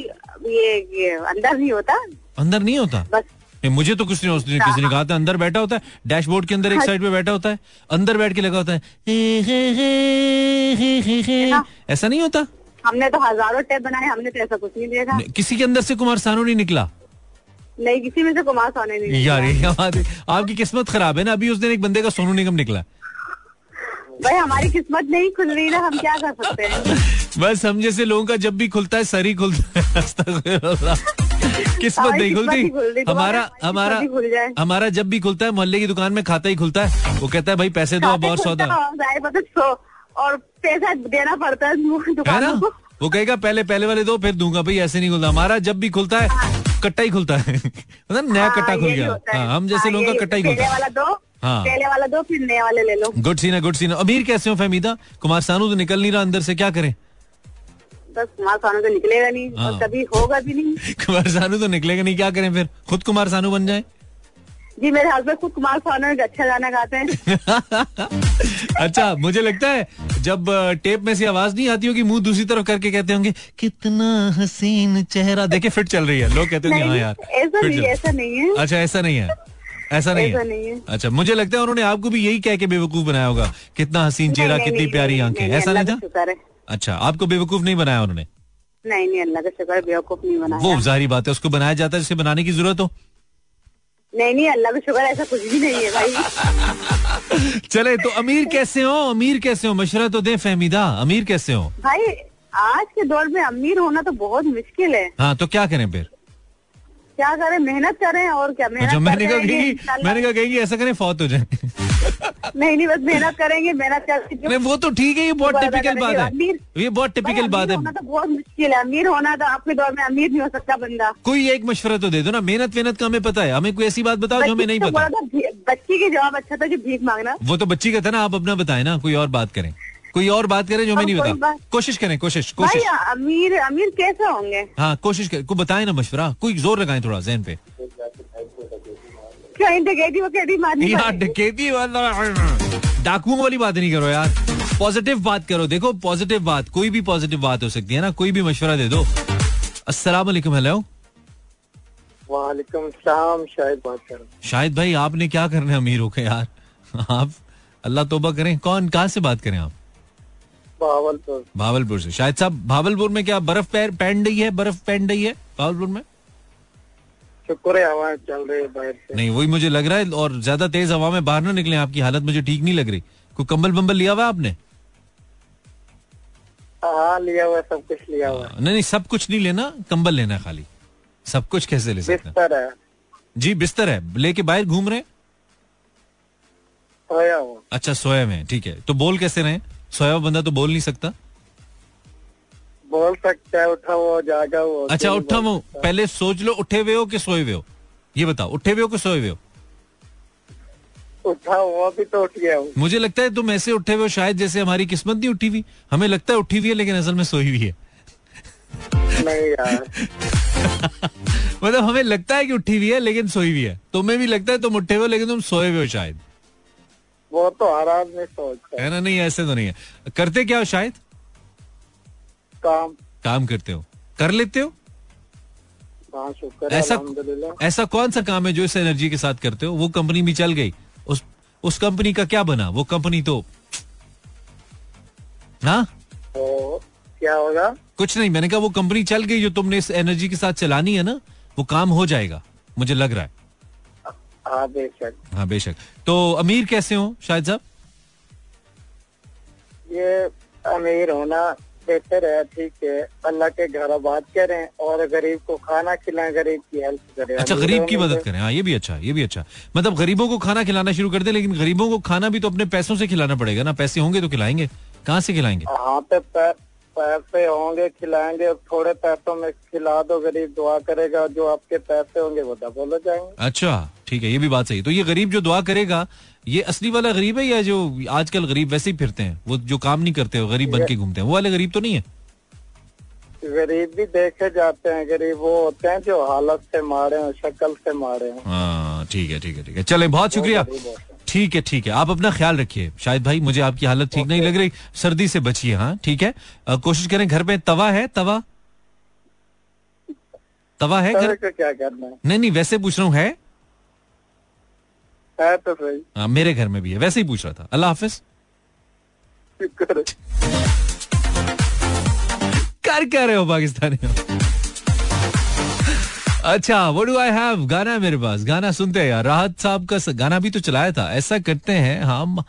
ये अंदर नहीं होता। अंदर नहीं होता? बस नहीं, मुझे तो कुछ नहीं उसने किसी ने कहा था अंदर बैठा होता है डैशबोर्ड के अंदर एक साइड पे बैठा होता है अंदर बैठ के लगा होता है हे, हे, हे, हे, हे, हे। हाँ। ऐसा नहीं होता? हमने तो हज़ारों टेप बनाए हमने तो ऐसा कुछ नहीं देखा किसी के अंदर से कुमार सानू नहीं निकला? नहीं किसी में से कुमार सानू नहीं यार है। आपकी किस्मत खराब है ना अभी उस दिन एक बंदे का सोनू निगम निकला। भाई हमारी किस्मत नहीं खुल रही ना हम क्या कर सकते हैं? बस हम जैसे लोगों का जब भी खुलता है सर ही खुलता है। किस्मत नहीं ही खुलती हमारा हमारा ही। हमारा जब भी खुलता है मोहल्ले की दुकान में खाता ही खुलता है। वो कहता है भाई पैसे दो अब और सौदा है, और पैसा देना पड़ता है है को वो कहेगा पहले पहले वाले दो फिर दूँगा। भाई ऐसे नहीं खुलता। हमारा जब भी खुलता है कट्टा ही खुलता है। मतलब नया हाँ, कट्टा खुल गया। है। हाँ, हम जैसे हाँ, लोगों का कट्टा ही खुलता है। हाँ। पहले वाला दो फिर नए वाले ले लो। गुड सीन है गुड सीन अमीर कैसे हो फहमीदा? कुमार सानू तो निकल नहीं रहा अंदर से क्या करें? बस कुमार सोने तो निकलेगा नहीं हाँ। कभी होगा भी नहीं। कुमार सानू तो निकलेगा नहीं क्या करें फिर? खुद कुमार सानू बन जाए? जी मेरे हस्बैंड खुद कुमार सोने का अच्छा गाना गाते हैं। अच्छा मुझे लगता है जब टेप में से आवाज़ नहीं आती होगी मुँह दूसरी तरफ़ करके कहते होंगे कितना हसीन चेहरा। देखे फिट चल रही है। लोग कहते होंगे हाँ यार ऐसा नहीं ऐसा नहीं है। अच्छा ऐसा नहीं है। ऐसा नहीं ऐसा है नहीं है। अच्छा मुझे लगता है उन्होंने आपको भी यही कह के बेवकूफ़ बनाया होगा। कितना हसीन चेहरा कितनी प्यारी आँखें ऐसा नहीं था? अच्छा आपको बेवकूफ़ नहीं बनाया उन्होंने? नहीं नहीं अल्लाह का शुक्र बेवकूफ़ नहीं बनाया। वो ज़ाहिर बात है उसको बनाया जाता है जिसे बनाने की ज़रूरत हो। नहीं नहीं अल्लाह का शुक्र ऐसा कुछ भी नहीं है भाई। चले तो अमीर कैसे हो? अमीर कैसे हो? मशरा तो दे फहमीदा। अमीर कैसे हो? भाई आज के दौर में अमीर होना तो बहुत मुश्किल है। हाँ तो क्या करें फिर? क्या करें? मेहनत करें और क्या? मेहनत अच्छा मैंने कहा कहेगी मैंने कहा कहेगी ऐसा करें फौत हो जाए. नहीं नहीं बस मेहनत करेंगे मेहनत करके वो तो ठीक है ये बहुत टिपिकल बात है। ये बहुत टिपिकल बात है। होना तो बहुत मुश्किल है। अमीर होना तो आपके दौर में अमीर नहीं हो सकता बंदा। कोई एक मशवरा तो दे दो ना। मेहनत वेहनत का हमें पता है। हमें कोई ऐसी बात बताओ जो हमें नहीं तो पता। बच्ची के जवाब अच्छा था जो भीख मांगना। वो तो बच्ची का था ना आप अपना बताए ना कोई और बात करें। कोई और बात करें जो मैं नहीं बता कोशिश करें कोशिश कोशिश। अमीर अमीर कैसे होंगे? हाँ कोशिश करें। को बताएँ ना मशवरा कोई ज़ोर लगाएँ थोड़ा जहन पे। क्यों डकैती वो कहती मारनी यार पड़ेगी। डकैती वाला डाकुओं वाली बात नहीं करो यार। पॉजिटिव बात करो। देखो पॉजिटिव बात कोई भी पॉजिटिव बात हो सकती है ना कोई भी मशवरा दे दो। अस्सलाम वालेकुम हेलो। वालेकुम सलाम शायद बात कर शायद भाई आपने क्या करना है अमीर होके यार? आप अल्लाह तोबा करें। कौन कहाँ से बात करें आप? भावलपुर। भावलपुर से। शायद साहब भावलपुर में क्या बर्फ़ पैर पहन रही है? बर्फ़ पहन रही है भावलपुर में? शुक्र है हवा चल रही है बाहर से। नहीं वही मुझे लग रहा है और ज़्यादा तेज हवा में बाहर ना निकले आपकी हालत मुझे ठीक नहीं लग रही। कोई कंबल बंबल लिया हुआ आपने? हाँ लिया हुआ सब कुछ लिया हुआ नहीं नहीं सब कुछ नहीं लेना कंबल लेना है खाली। सब कुछ कैसे ले सकते हैं? बिस्तर है। जी बिस्तर है। लेके बाहर घूम रहे सोया हुआ। अच्छा सोया में ठीक है। तो बोल कैसे रहे सोया हुआ बंदा तो बोल नहीं सकता? बोल सकता है उठा हुआ जागा हुआ अच्छा उठा वो पहले सोच लो उठे हुए हो कि सोए हुए हो? ये बताओ उठे हुए हो कि सोए हुए हो? उठा हुआ भी तो उठ गया हूँ। मुझे लगता है तुम ऐसे उठे हुए हो शायद जैसे हमारी किस्मत नहीं उठी हुई। हमें लगता है उठी हुई है लेकिन असल में सोई हुई है। नहीं यार। मतलब हमें लगता है कि उठी हुई है लेकिन सोई हुई है। तुम्हें भी लगता है तुम उठे हुए हो लेकिन तुम सोए हुए हो शायद। वो तो आदमी सोचता है। है ना? नहीं ऐसे तो नहीं है। करते क्या हो शायद? काम। काम करते हो। कर लेते हो? हाँ ऐसा ऐसा कौन सा काम है जो इस एनर्जी के साथ करते हो? वो कंपनी भी चल गई। उस उस कंपनी का क्या बना? वो कंपनी तो हाँ तो क्या होगा? कुछ नहीं मैंने कहा वो कंपनी चल गई जो तुमने इस एनर्जी के साथ चलानी है ना वो काम हो जाएगा मुझे लग रहा है। हाँ बेशक। हाँ बेशक। तो अमीर कैसे हो शायद साहब? ये अमीर होना बेहतर है ठीक है। अल्लाह के घर बात करें और गरीब को खाना खिलाएँ गरीब की हेल्प करें। अच्छा गरीब की मदद करें। हाँ ये भी अच्छा ये भी अच्छा मतलब गरीबों को खाना खिलाना शुरू कर दे लेकिन गरीबों को खाना भी तो अपने पैसों से खिलाना पड़ेगा ना। पैसे होंगे तो खिलाएँगे। कहाँ से खिलाएँगे? हाँ पे पैसे होंगे खिलाएँगे। और थोड़े पैसों में खिला दो गरीब दुआ करेगा। जो आपके पैसे होंगे वो डबल हो जाएँगे। अच्छा। ठीक है ये भी बात सही तो ये गरीब जो दुआ करेगा ये असली वाला गरीब है या जो आजकल गरीब वैसे ही फिरते हैं? वो जो काम नहीं करते गरीब बन के घूमते हैं। वो वाले गरीब तो नहीं है? गरीब भी देखे जाते हैं गरीब वो होते हैं जो हालत से मारे हैं शक्ल से मारे हैं। हाँ ठीक है ठीक है ठीक है। चले बहुत शुक्रिया। ठीक है ठीक है। आप अपना ख्याल रखिए। शायद भाई मुझे आपकी हालत ठीक नहीं लग रही। सर्दी से बचिए हाँ ठीक है। कोशिश करें घर पे। तवा है? तवा? तवा है घर? क्या करना है? नहीं नहीं वैसे पूछ रहा हूँ है? है तो सही। हाँ, मेरे घर में भी है। वैसे ही पूछ रहा था। अल्लाह हाफिज। कर। क्या रहे हो पाकिस्तानी अच्छा वो डू आई हैव गाना है मेरे पास। गाना सुनते हैं यार। राहत साहब का गाना भी तो चलाया था। ऐसा करते हैं हम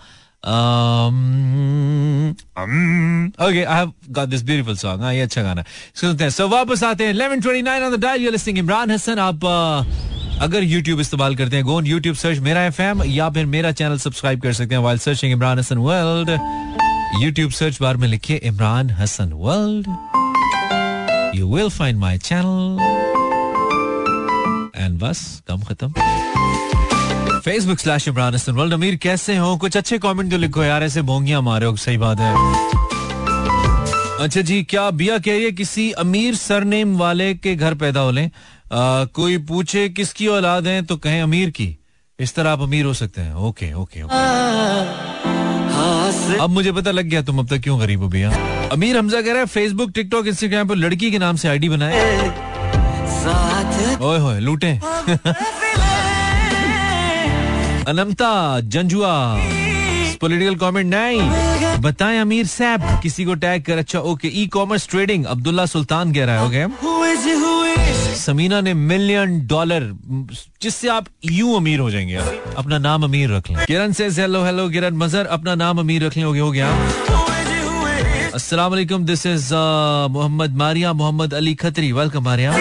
okay I have got this beautiful song हाँ ये अच्छा गाना है। सुनते हैं। सो वापस आते हैं। 11:29 on the dial you listening Imran Hasan आप uh, अगर यूट्यूब इस्तेमाल करते हैं गो ऑन YouTube सर्च मेरा एफएम या फिर मेरा चैनल सब्सक्राइब कर सकते हैं while searching Imran Hasan world YouTube search bar में लिखिए Imran Hasan world you will find my channel and बस कम खत्म। Facebook slash Imran Hasan world Amir कैसे हो? कुछ अच्छे कमेंट तो लिखो यार, ऐसे बोंगियाँ मारे हो, सही बात है। अच्छा जी, क्या बिया कह रही है, किसी अमीर सरनेम वाले के घर पैदा हो लें? कोई पूछे किसकी औलाद है तो कहें अमीर की। इस तरह आप अमीर हो सकते हैं। Okay okay okay. अब मुझे पता लग गया तुम अब तक क्यों गरीब हो भैया। अमीर हमजा कह रहा है फेसबुक टिकटॉक इंस्टाग्राम पर लड़की के नाम से आईडी बनाए। ओए होए, लूटे। अनमता जंजुआ पॉलिटिकल कमेंट नहीं। बताएँ अमीर सैप किसी को टैग कर अच्छा okay e commerce trading Abdullah Sultan कह रहा है ओके समीना ने मिलियन डॉलर जिससे आप यूँ अमीर हो जाएँगे अपना नाम अमीर रख लें। किरण से हेलो हेलो किरण। मजर, अपना नाम अमीर रख लें। हो गया, हो this is Mohammad Maria, Mohammad Ali Khatri. Welcome Maria.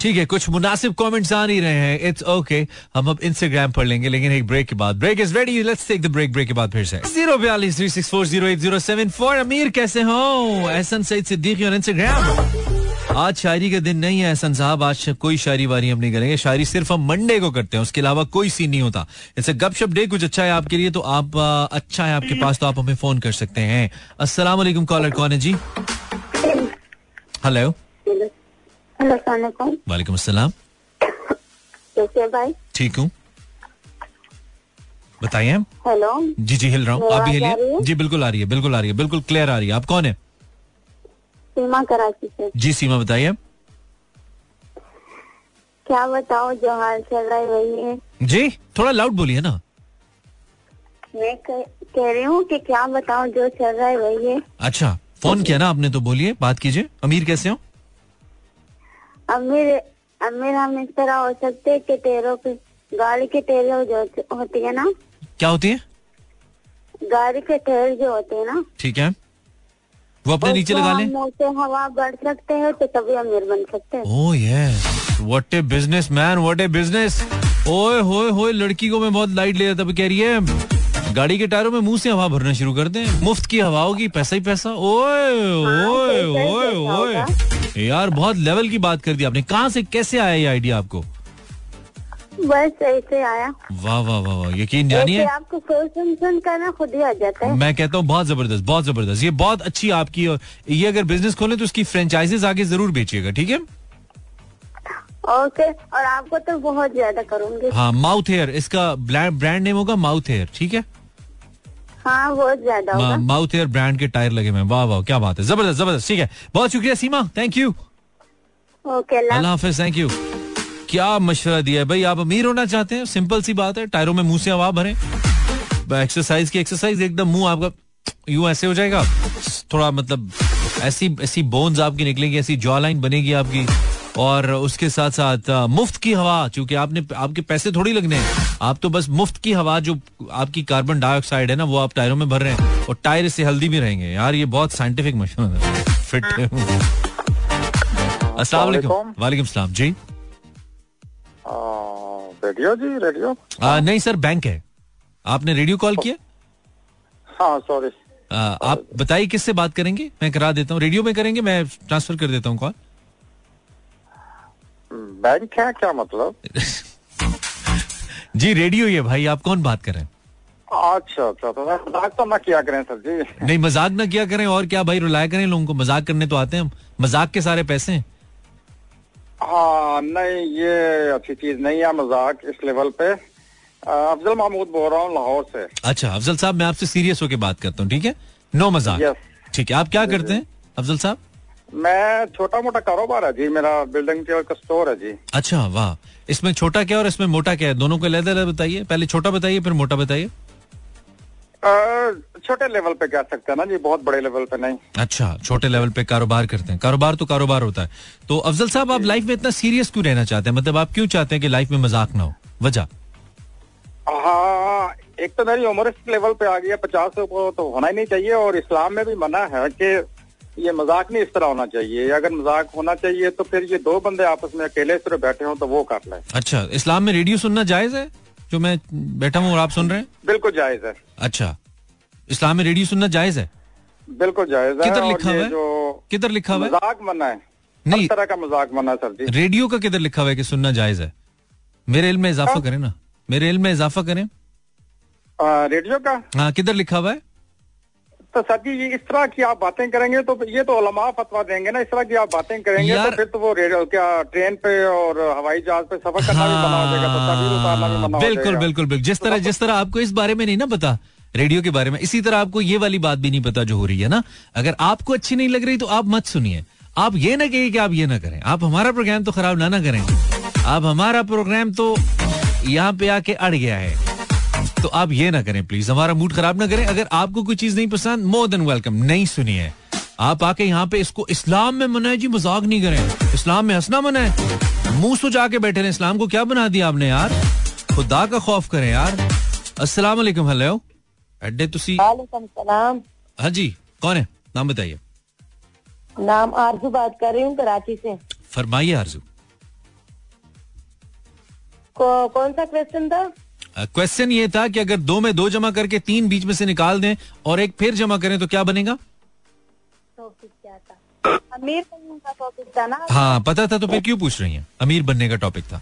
ठीक है, कुछ मुनासिब कमेंट्स आ नहीं रहे हैं। It's okay okay. हम अब इंस्टाग्राम पढ़ लेंगे, लेकिन एक ब्रेक के बाद। Break is ready let's take the break break के बाद फिर से। ज़ीरो बयालीस three six four zero eight zero seven four Amir कैसे हो? एहसन सईद सिद्दीकी और इंस्टाग्राम आज शायरी का दिन नहीं है, एहसन साहब, आज कोई शायरी वारी हम नहीं करेंगे। शायरी सिर्फ़ हम मंडे को करते हैं, उसके अलावा कोई सीन नहीं होता। इसे गपशप डे कुछ अच्छा है आपके लिए तो आप अच्छा है आपके पास तो आप हमें फ़ोन कर सकते हैं। वालेकुम कॉलर कौन है जी? हेलो वालेकुम अस्सलाम भाई? ठीक हूँ। बताइए हेलो जी जी हिल रहा हूँ। आप भी हिलिए। जी बिल्कुल आ रही है बिल्कुल आ रही है बिल्कुल क्लियर आ रही है। आप कौन है? सीमा कराची से। जी सीमा बताइए क्या बताओ जो हाल चल रहा है वही है। जी थोड़ा लाउड बोलिए ना। मैं कह, कह रही हूँ कि क्या बताओ जो चल रहा है वही है। अच्छा फ़ोन किया ना आपने तो बोलिए बात कीजिए। अमीर कैसे हो? अमीर अमीर हम इस तरह हो सकते हैं कि टेरों पे गाड़ी के टेरे जो होती है ना? क्या होती है? गाड़ी के टेर जो होते हैं ना? ठीक है। वो अपने नीचे लगा लें। हवा बढ़ सकते हैं तो तभी अमीर बन सकते हैं। ओह yes what a businessman what a business ओए होए होए लड़की को मैं बहुत लाइट ले तब कह रही है गाड़ी के टायरों में मुँह से हवा भरना शुरू कर दें। मुफ़्त की हवा होगी पैसा ही पैसा। ओए ओए ओए ओए। यार बहुत लेवल की बात कर दी आपने। कहाँ से कैसे आया ये आइडिया आपको? बस ऐसे आया। वाह वाह वाह वाह यकीन जानिए आपको सुन सुन कर ना खुद ही आ जाता है। मैं कहता हूँ बहुत ज़बरदस्त बहुत ज़बरदस्त। ये बहुत अच्छी आपकी और ये अगर बिज़नेस खोले तो उसकी फ्रेंचाइजेस आगे ज़रूर बेचिएगा ठीक है? ओके और आपको तो बहुत ज़्यादा करूँगी। हाँ माउथ हेयर इसका ब्रांड नेम होगा माउथ हेयर ठीक है? हाँ बहुत ज़्यादा माउथ एयर ब्रांड के टायर लगे हुए वाह वाह क्या बात है। ज़बरदस्त ज़बरदस्त। ठीक है। बहुत शुक्रिया Seema. Thank you okay Allah Allah Hafiz. Thank you क्या मशवरा दिया है? भाई आप अमीर होना चाहते हैं? सिंपल सी बात है। टायरों में मुँह से हवा भरे। एक्सरसाइज की एक्सरसाइज एकदम मुँह आपका यूँ ऐसे हो जाएगा। थोड़ा मतलब ऐसी ऐसी बोन्स आपकी निकलेंगी ऐसी जॉ लाइन बनेगी आपकी। और उसके साथ साथ मुफ़्त की हवा चूँकि आपने आपके पैसे थोड़ी लगने हैं। आप तो बस मुफ़्त की हवा जो आपकी कार्बन डाइऑक्साइड है ना वो आप टायरों में भर रहे हैं और टायर इससे हेल्दी भी रहेंगे। यार ये बहुत साइंटिफिक मशवरा है। फिट अस्सलाम वालेकुम। वालेकुम। सलाम। जी। रेडियो जी रेडियो। आ, नहीं सर बैंक है। आपने रेडियो कॉल किया? हाँ सॉरी आप बताइए किससे बात करेंगे? मैं करा देता हूँ। रेडियो में करेंगे मैं ट्रांसफ़र कर देता हूँ कॉल बैंक है क्या मतलब? जी रेडियो ये भाई आप कौन बात कर रहे हैं? अच्छा अच्छा तो मज़ाक तो ना किया करें सर जी। नहीं मज़ाक ना किया करें और क्या भाई रुलाया करें लोगों को? मज़ाक करने तो आते हैं मज़ाक के सारे पैसे हैं। हाँ नहीं ये अच्छी चीज़ नहीं है मज़ाक इस लेवल पे। अफजल महमूद बोल रहा हूँ लाहौर से। अच्छा अफजल साहब मैं आपसे सीरियस होकर बात करता हूँ ठीक है? नो मज़ाक। ठीक है आप क्या करते हैं अफजल साहब? मैं छोटा मोटा कारोबार है जी मेरा बिल्डिंग का स्टोर है जी। अच्छा वाह। इसमें छोटा क्या और इसमें मोटा क्या है? दोनों को अलग अलग बताइए। पहले छोटा बताइए फिर मोटा बताइए। छोटे लेवल पे कह सकते हैं ना जी बहुत बड़े लेवल पे नहीं। अच्छा छोटे लेवल पे कारोबार करते हैं। कारोबार तो कारोबार होता है। तो अफजल साहब आप लाइफ में इतना सीरियस क्यों रहना चाहते हैं? मतलब आप क्यों चाहते हैं कि लाइफ में मज़ाक ना हो? वजह? हाँ एक तो मेरी उम्र इस लेवल पे आ गई है पचास तो होना ही नहीं चाहिए और इस्लाम में भी मना है कि ये मज़ाक नहीं इस तरह होना चाहिए। अगर मज़ाक होना चाहिए तो फिर ये दो बंदे आपस में अकेले इस तरह बैठे हो तो वो कर लें। अच्छा इस्लाम में रेडियो सुनना जायज़ है? जो मैं बैठा हूँ और आप सुन रहे हैं? बिल्कुल जायज़ है। अच्छा इस्लाम में रेडियो सुनना जायज़ है? बिल्कुल जायज़ है किधर लिखा हुआ है? जो किधर लिखा हुआ है? मज़ाक मना है। नहीं। तरह का मज़ाक मना सर जी। रेडियो का किधर लिखा हुआ है कि सुनना जायज़ है? मेरे इल्म में इजाफा करें ना। मेरे इल्म में इजाफा करें। रेडियो का? हाँ किधर लिखा हुआ है? तो सर जी ये इस तरह की आप बातें करेंगे तो ये तो उलमा फतवा देंगे ना इस तरह की आप बातें करेंगे तो फिर तो वो रेडियो क्या ट्रेन पे और हवाई जहाज़ पे सफ़र करना हाँ। भी मना हो जाएगा तो तभी उतारना भी मना बिल्कुल बिल्कुल बिल्कुल। जिस तरह जिस तरह आपको इस बारे में नहीं ना पता रेडियो के बारे में इसी तरह आपको ये वाली बात भी नहीं पता जो हो रही है ना। अगर आपको अच्छी नहीं लग रही तो आप मत सुनिए। आप ये ना कहिए कि आप ये ना करें। आप हमारा प्रोग्राम तो खराब ना ना करें। आप हमारा प्रोग्राम तो यहाँ पे आके अड़ गया है। तो आप ये ना करें प्लीज़ हमारा मूड खराब ना करें। अगर आपको कोई चीज़ नहीं पसंद मोर देन वेलकम नहीं सुनिए। आप आके यहाँ पे इसको इस्लाम में मनाए जी मज़ाक नहीं करें। इस्लाम में हंसना मनाए मुँह सुजा के बैठे रहे। इस्लाम को क्या बना दिया आपने यार? खुदा का खौफ करें यार। अस्सलाम वालेकुम हेलो अड्डे तुसी वालेकुम सलाम। हाँ जी कौन है? नाम बताइए। नाम आरज़ू बात कर रही हूँ कराची से। फरमाइए आरज़ू। को, कौन सा क्वेश्चन था? क्वेश्चन ये था कि अगर दो में दो जमा करके तीन बीच में से निकाल दें और एक फिर जमा करें तो क्या बनेगा? टॉपिक क्या था? अमीर बनने का टॉपिक था ना? हाँ पता था तो फिर क्यों पूछ रही हैं? अमीर बनने का टॉपिक था।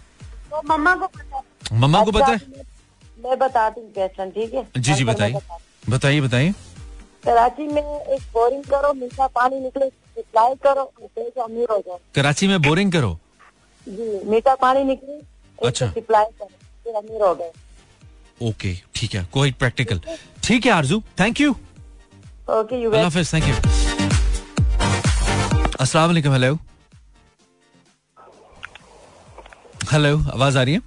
तो मम्मा को पता मम्मा को पता है? अच्छा, मैं बताती हूँ क्वेश्चन ठीक है? जी जी बताइए। बताइए बताइए। कराची में एक बोरिंग करो मीठा पानी निकले सप्लाई करो अमीर हो जाओ। कराची में बोरिंग करो? जी मीठा पानी निकले अच्छा। सप्लाई करो फिर अमीर हो गए। ओके ठीक है कोई प्रैक्टिकल ठीक है Arzoo thank you okay you Allah Hafiz thank you अस्सलाम वालेकुम हेलो हेलो आवाज़ आ रही है?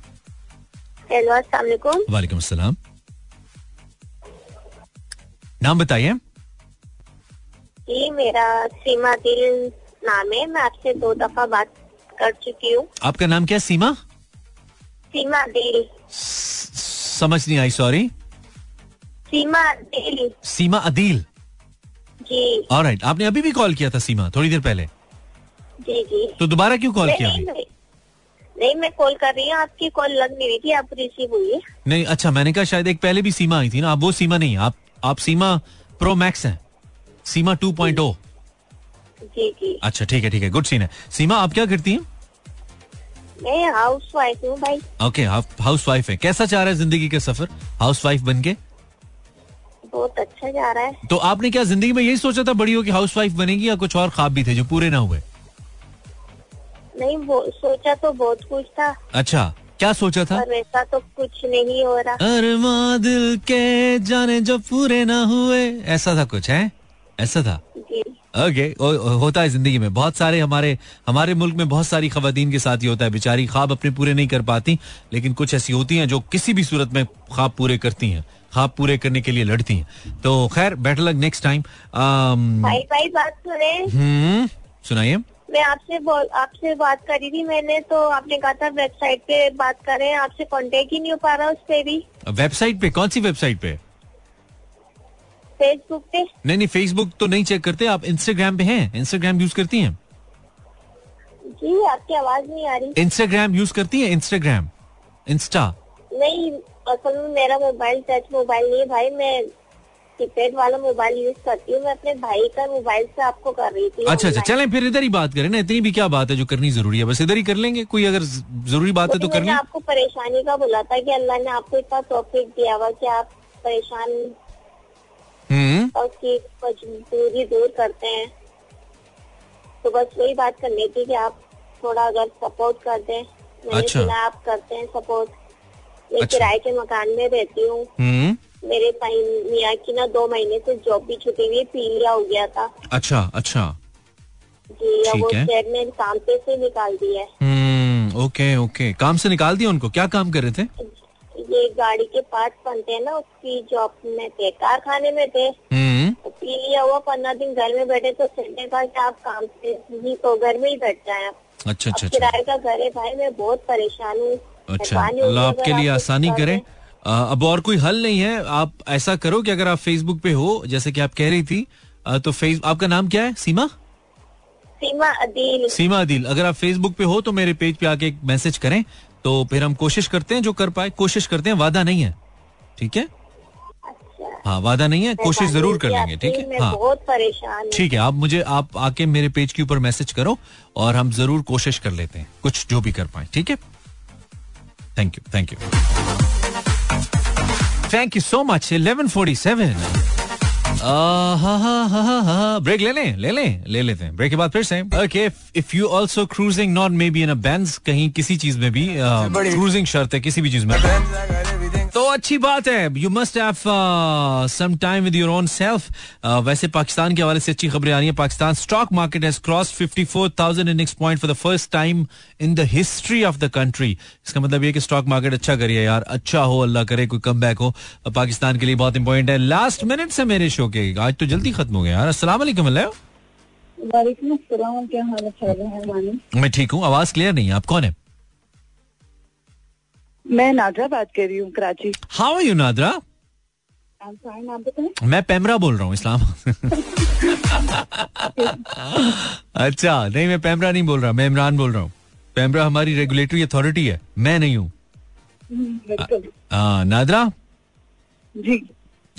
हेलो अस्सलाम वालेकुम वालेकुम अस्सलाम नाम बताइए। जी मेरा सीमा दिल नाम है मैं आपसे दो दफ़ा बात कर चुकी हूँ। आपका नाम क्या है सीमा? सीमा दिल। समझ नहीं आई सॉरी सीमा दिल सीमा अदील। जी। ऑलराइट आपने अभी भी कॉल किया था सीमा थोड़ी देर पहले। जी जी। तो दोबारा क्यों कॉल किया नहीं अभी? नहीं नहीं मैं कॉल कर रही हूँ आपकी कॉल लग नहीं रही थी आप रिसीव हुई है। नहीं अच्छा मैंने कहा शायद एक पहले भी सीमा आई थी ना आप वो सीमा नहीं आप आप सीमा प्रो मैक्स हैं सीमा 2.0 जी जी। अच्छा ठीक है ठीक है गुड सीन है। सीमा आप क्या करती हैं? मैं हाउस वाइफ हूँ भाई। ओके हाउस वाइफ है। कैसा चाह रहा है ज़िंदगी का सफ़र? हाउस वाइफ बन के? बहुत अच्छा जा रहा है। तो आपने क्या ज़िंदगी में यही सोचा था बड़ी हो कि हाउस वाइफ बनेगी या कुछ और ख्वाब भी थे जो पूरे ना हुए? नहीं वो सोचा तो बहुत कुछ था। अच्छा क्या सोचा था? वैसा तो कुछ नहीं हो रहा। अरमा दिल के जाने जो पूरे ना हुए। ऐसा था कुछ है? ऐसा था? जी। ओके होता है ज़िंदगी में। बहुत सारे हमारे हमारे मुल्क में बहुत सारी खवतान के साथ ही होता है। बेचारी ख्वाब अपने पूरे नहीं कर पाती लेकिन कुछ ऐसी होती हैं जो किसी भी सूरत में ख्वाब पूरे करती हैं। ख्वाब पूरे करने के लिए लड़ती हैं। तो खैर बेटर लग नेक्स्ट टाइम भाई भाई बात सुने। हम्म सुनाइए। मैं आपसे आपसे बात करी थी मैंने तो आपने कहा था वेबसाइट पे बात करें। आपसे कांटेक्ट ही नहीं हो पा रहा उस पे भी। वेबसाइट पे? कौन सी वेबसाइट पे? फेसबुक पे? नहीं नहीं फेसबुक तो नहीं चेक करते आप इंस्टाग्राम पे हैं? इंस्टाग्राम यूज़ करती हैं? जी आपकी आवाज़ नहीं आ रही। इंस्टाग्राम यूज़ करती हैं इंस्टाग्राम इंस्टा नहीं असल में मेरा मोबाइल टच मोबाइल नहीं है भाई मैं कीपैड वाला मोबाइल यूज़ करती हूँ मैं अपने भाई का मोबाइल से आपको कर रही थी। अच्छा अच्छा। चलें फिर इधर ही बात करें ना इतनी भी क्या बात है जो करनी ज़रूरी है बस इधर ही कर लेंगे कोई अगर ज़रूरी बात है तो कर लें। आपको परेशानी का बोला था कि अल्लाह ने आपको इतना तौफीक दिया हुआ कि आप परेशान और उसकी मजबूरी दूर करते हैं। तो बस वही बात करनी थी कि आप थोड़ा अगर सपोर्ट कर दें मैंने अच्छा। सुना आप करते हैं सपोर्ट मैं अच्छा। किराए के मकान में रहती हूँ। हम्म। मेरे मियाँ की ना दो महीने से जॉब भी छुटी हुई पीलिया हो गया था। अच्छा अच्छा। जी वो। शेर ने काम पे से निकाल दिया है। Hmm okay okay. काम से निकाल दिया उनको? क्या काम कर रहे थे? ये गाड़ी के पार्ट बनते हैं ना उसकी जॉब में थे कारखाने में थे। हम्म। तो पी लिया हुआ पंद्रह दिन घर में बैठे तो कहा कि आप काम से नहीं तो घर में ही बैठ जाए आप अच्छा अच्छा अच्छा। किराए का घर है भाई मैं बहुत परेशान हूँ। अच्छा अल्लाह आपके लिए आसानी करे। अब और कोई हल नहीं है। आप ऐसा करो कि अगर आप फेसबुक पे हो जैसे कि आप कह रही थी तो फेस आपका नाम क्या है? सीमा? सीमा अदील। सीमा अदिल। अगर आप फेसबुक पे हो तो मेरे पेज पे आके एक मैसेज करें। तो फिर हम कोशिश करते हैं जो कर पाए कोशिश करते हैं वादा नहीं है। ठीक है? हाँ वादा नहीं है कोशिश ज़रूर कर लेंगे ठीक है? हाँ। बहुत परेशान ठीक है आप मुझे आप आके मेरे पेज के ऊपर मैसेज करो और हम ज़रूर कोशिश कर लेते हैं कुछ जो भी कर पाए ठीक है? Thank you thank you thank you so much eleven forty seven break ले लें ले लें ले लेते हैं. ब्रेक के बाद फिर से. Okay if you also cruising not maybe in a bench कहीं किसी चीज़ में भी क्रूजिंग शर्त है किसी भी चीज़ में। तो अच्छी बात है। You must have some time with your own self वैसे पाकिस्तान के हवाले से अच्छी खबरें आ रही हैं। Pakistan stock market has cross 54,000 index point for the first time in the history of the country इसका मतलब ये कि स्टॉक मार्केट अच्छा करिए यार। अच्छा हो अल्लाह करे कोई कम बैक हो पाकिस्तान के लिए बहुत इंपॉर्टेंट है। लास्ट मिनट से मेरे शो के। आज तो जल्दी खत्म हो गया। यार अस्सलाम वालेकुम अल्लाह। वालेकुम अस्सलाम। क्या हाल खैर मानी। मैं ठीक हूँ। आवाज़ क्लियर नहीं है। आप कौन है? मैं नाजरा बात कर रही हूँ Karachi. How are you Nadra? मैं पेमरा बोल रहा हूँ इस्लाम। अच्छा नहीं मैं पेमरा नहीं बोल रहा मैं इमरान बोल रहा हूँ। पैमरा हमारी रेगुलेटरी अथॉरिटी है मैं नहीं हूँ। हम्म, हाँ, नादरा? जी।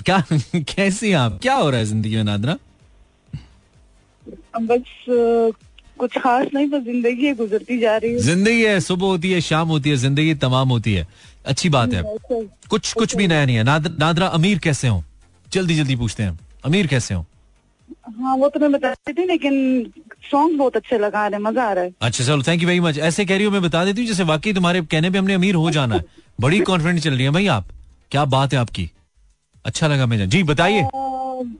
क्या कैसी हैं आप? क्या हो रहा है ज़िंदगी में नादरा? बस कुछ खास नहीं बस ज़िंदगी है गुजरती जा रही है। ज़िंदगी है सुबह होती है शाम होती है ज़िंदगी तमाम होती है। अच्छी बात है। कुछ कुछ भी नया नहीं है। नादरा अमीर कैसे हो? जल्दी जल्दी पूछते हैं। अमीर कैसे हो? हाँ वो तो मैं बता रही थी लेकिन सॉन्ग बहुत अच्छे लगा रहे मज़ा आ रहा है। अच्छा चलो थैंक यू वेरी मच ऐसे कह रही हो मैं बता देती हूँ जैसे वाकई तुम्हारे कहने पे हमने अमीर हो जाना है। बड़ी कॉन्फिडेंट चल रही है भाई आप। क्या बात है आपकी। अच्छा लगा मुझे जी बताइए।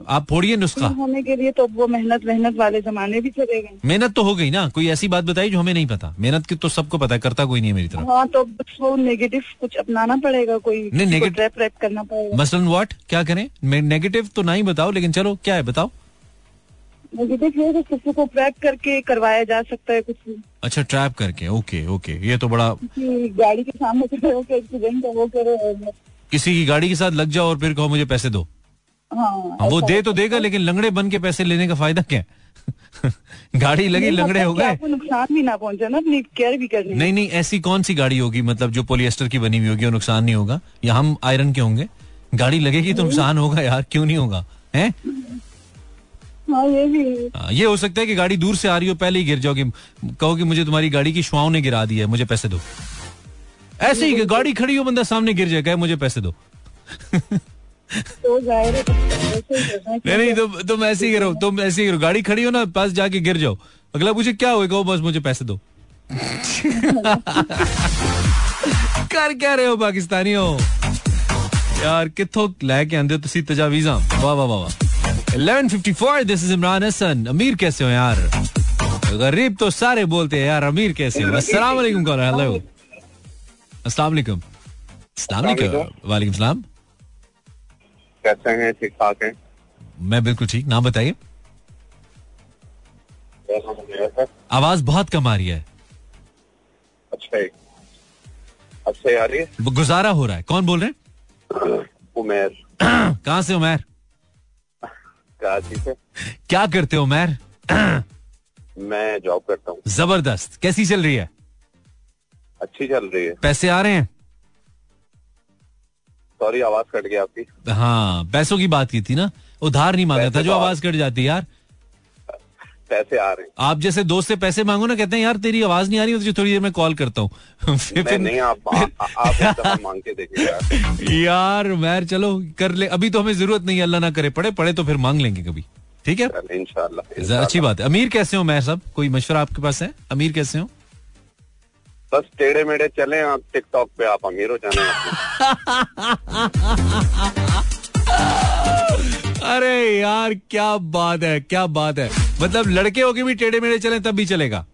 आप फोड़िए नुस्खा। होने के लिए तो वो मेहनत मेहनत वाले जमाने भी चले गए। मेहनत तो हो गई ना कोई ऐसी बात बताइए जो हमें नहीं पता। मेहनत की तो सबको पता है करता कोई नहीं है मेरी तरफ़। हाँ तो वो नेगेटिव कुछ अपनाना पड़ेगा कोई नहीं, negative- ट्रैप रैप करना पड़ेगा। मसलन व्हाट क्या करें? नेगेटिव तो नहीं बताओ लेकिन चलो क्या है बताओ। नेगेटिव है तो किसी को ट्रैप करके करवाया जा सकता है कुछ अच्छा ट्रैप करके ओके ओके ये तो बड़ा गाड़ी के सामने खड़े होकर एक्सीडेंट वो करे किसी की गाड़ी के साथ लग जाओ और फिर कहो मुझे पैसे दो। हाँ। वो दे तो देगा लेकिन लंगड़े बन के पैसे लेने का फ़ायदा क्या है? गाड़ी लगी लंगड़े मतलब हो गए। नुकसान भी ना पहुँचे ना अपनी केयर भी करनी। नहीं नहीं ऐसी कौन सी गाड़ी होगी मतलब जो पोलिएस्टर की बनी हुई होगी और नुकसान नहीं होगा? या हम आयरन के होंगे? गाड़ी लगेगी तो नुकसान होगा यार क्यों नहीं होगा? हैं? हाँ ये भी। है। हाँ, ये हो सकता है कि गाड़ी दूर से आ रही हो पहले ही गिर जाओगे। कहो कि मुझे तुम्हारी गाड़ी की शुआओं ने गिरा दी है मुझे पैसे दो। ऐसे ही गाड़ी खड़ी हो बंदा सामने गिर जाएगा मुझे पैसे दो। तो तो। नहीं नहीं तुम तुम ऐसे ही करो तुम ऐसे ही करो। गाड़ी खड़ी हो ना पास जाके गिर जाओ। अगला पूछे क्या हुआ कहो बस मुझे पैसे दो। कर क्या रहे हो पाकिस्तानी हो यार कितों लैके आंदे हो तुसी तजावीजा वाह वाह वाह वाह। 1154 दिस इज़ इमरान हसन अमीर कैसे हो यार? गरीब तो सारे बोलते हैं यार अमीर कैसे हो? अस्सलाम वालेकुम कौन हेलो अस्सलाम वालेकुम। अस्सलाम वालेकुम। वालेकुम सलाम। कैसे हैं ठीक ठाक हैं। मैं बिल्कुल ठीक नाम बताइए। आवाज़ बहुत कम आ रही है। अच्छा अच्छा आ रही है? गुजारा हो रहा है। कौन बोल रहे हैं? उमेर। कहाँ से उमैर? कराची से। क्या करते हो उमैर? मैं जॉब करता हूँ। ज़बरदस्त। कैसी चल रही है? अच्छी चल रही है। पैसे आ रहे हैं? सॉरी आवाज़ कट गई आपकी। हाँ पैसों की बात की थी ना। उधार नहीं मांगा था जो तो आवाज़ कट जाती यार। पैसे आ रहे आप जैसे दोस्त से पैसे मांगो ना कहते हैं यार तेरी आवाज़ नहीं आ रही तुझे थोड़ी देर में कॉल करता हूँ। फिर- नहीं आप आप मांग के देखिए यार। यार मैर चलो कर ले। अभी तो हमें ज़रूरत नहीं अल्लाह ना करे। पड़े पड़े तो फिर मांग लेंगे कभी। ठीक है? इंशाल्लाह अच्छी बात है। अमीर कैसे हो मैं सब कोई मशवरा आपके पास है? अमीर कैसे हो? बस टेढ़े मेढ़े चले आप टिकटॉक पे आप अमीर हो जाने अरे यार क्या बात है क्या बात है। मतलब लड़के होके भी टेढ़े मेढ़े चले तब भी चलेगा।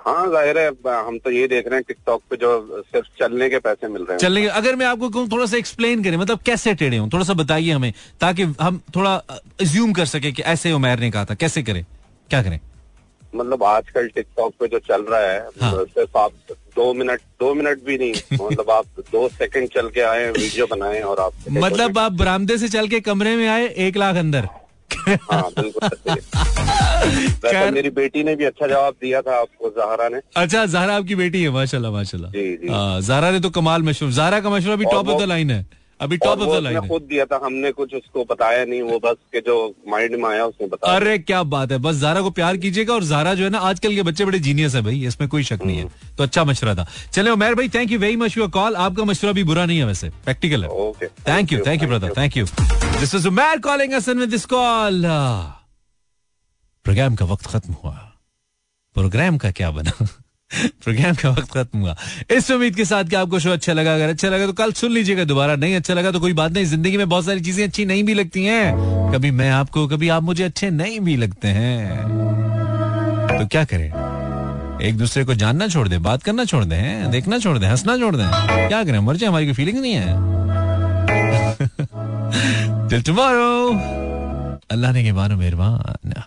हाँ ज़ाहिर है हम तो ये देख रहे हैं टिकटॉक पे जो सिर्फ़ चलने के पैसे मिल रहे हैं। चलने के अगर मैं आपको कहूँ थोड़ा सा एक्सप्लेन करें मतलब कैसे टेढ़े हूँ? थोड़ा सा बताइए हमें ताकि हम थोड़ा अज्यूम कर सके कि ऐसे उमैर ने कहा था कैसे करें? क्या करें? मतलब आजकल टिकटॉक पे जो चल रहा है हाँ। सिर्फ़ आप दो मिनट दो मिनट भी नहीं मतलब आप दो सेकंड चल के आए वीडियो बनाए और आप मतलब आप बरामदे से चल के कमरे में आए एक लाख अंदर। हाँ बिल्कुल मेरी बेटी ने भी अच्छा जवाब दिया था आपको जहरा ने। अच्छा जहरा आपकी बेटी है माशाल्लाह माशाल्लाह। जी, जी। हाँ, जहरा ने तो कमाल मशहूर जहरा का मशहूर अभी टॉप ऑफ़ द लाइन है। अभी टॉप ऑफ़ द लाइन खुद दिया था हमने कुछ उसको बताया नहीं वो बस के जो माइंड में आया उसने बताया। अरे क्या बात है। बस जारा को प्यार कीजिएगा और जारा जो है ना आजकल के बच्चे बड़े जीनियस है भाई इसमें कोई शक नहीं है। तो अच्छा मशुरा था। चले उमेर भाई thank you very much your call आपका मशुरा भी बुरा नहीं है वैसे। प्रैक्टिकल है। Okay thank you thank you brother thank you this is Umair calling us with this call program का वक्त खत्म हुआ। प्रोग्राम का क्या बना? प्रोग्राम का वक्त खत्म हुआ। इस उम्मीद के साथ कि आपको शो अच्छा लगा, अगर अच्छा लगा तो कल सुन लीजिएगा दोबारा, नहीं अच्छा लगा तो कोई बात नहीं, ज़िंदगी में बहुत सारी चीज़ें अच्छी नहीं भी लगती हैं। कभी मैं आपको, कभी आप मुझे अच्छे नहीं भी लगते हैं। तो क्या करें? एक दूसरे को जानना छोड़ दे, बात करना छोड़ दे देखना छोड़ दे, हंसना छोड़ दे। क्या करें? मर जाए, हमारी कोई फीलिंग नहीं है। टिल टुमारो अल्लाह ने के मानो मेहरबान।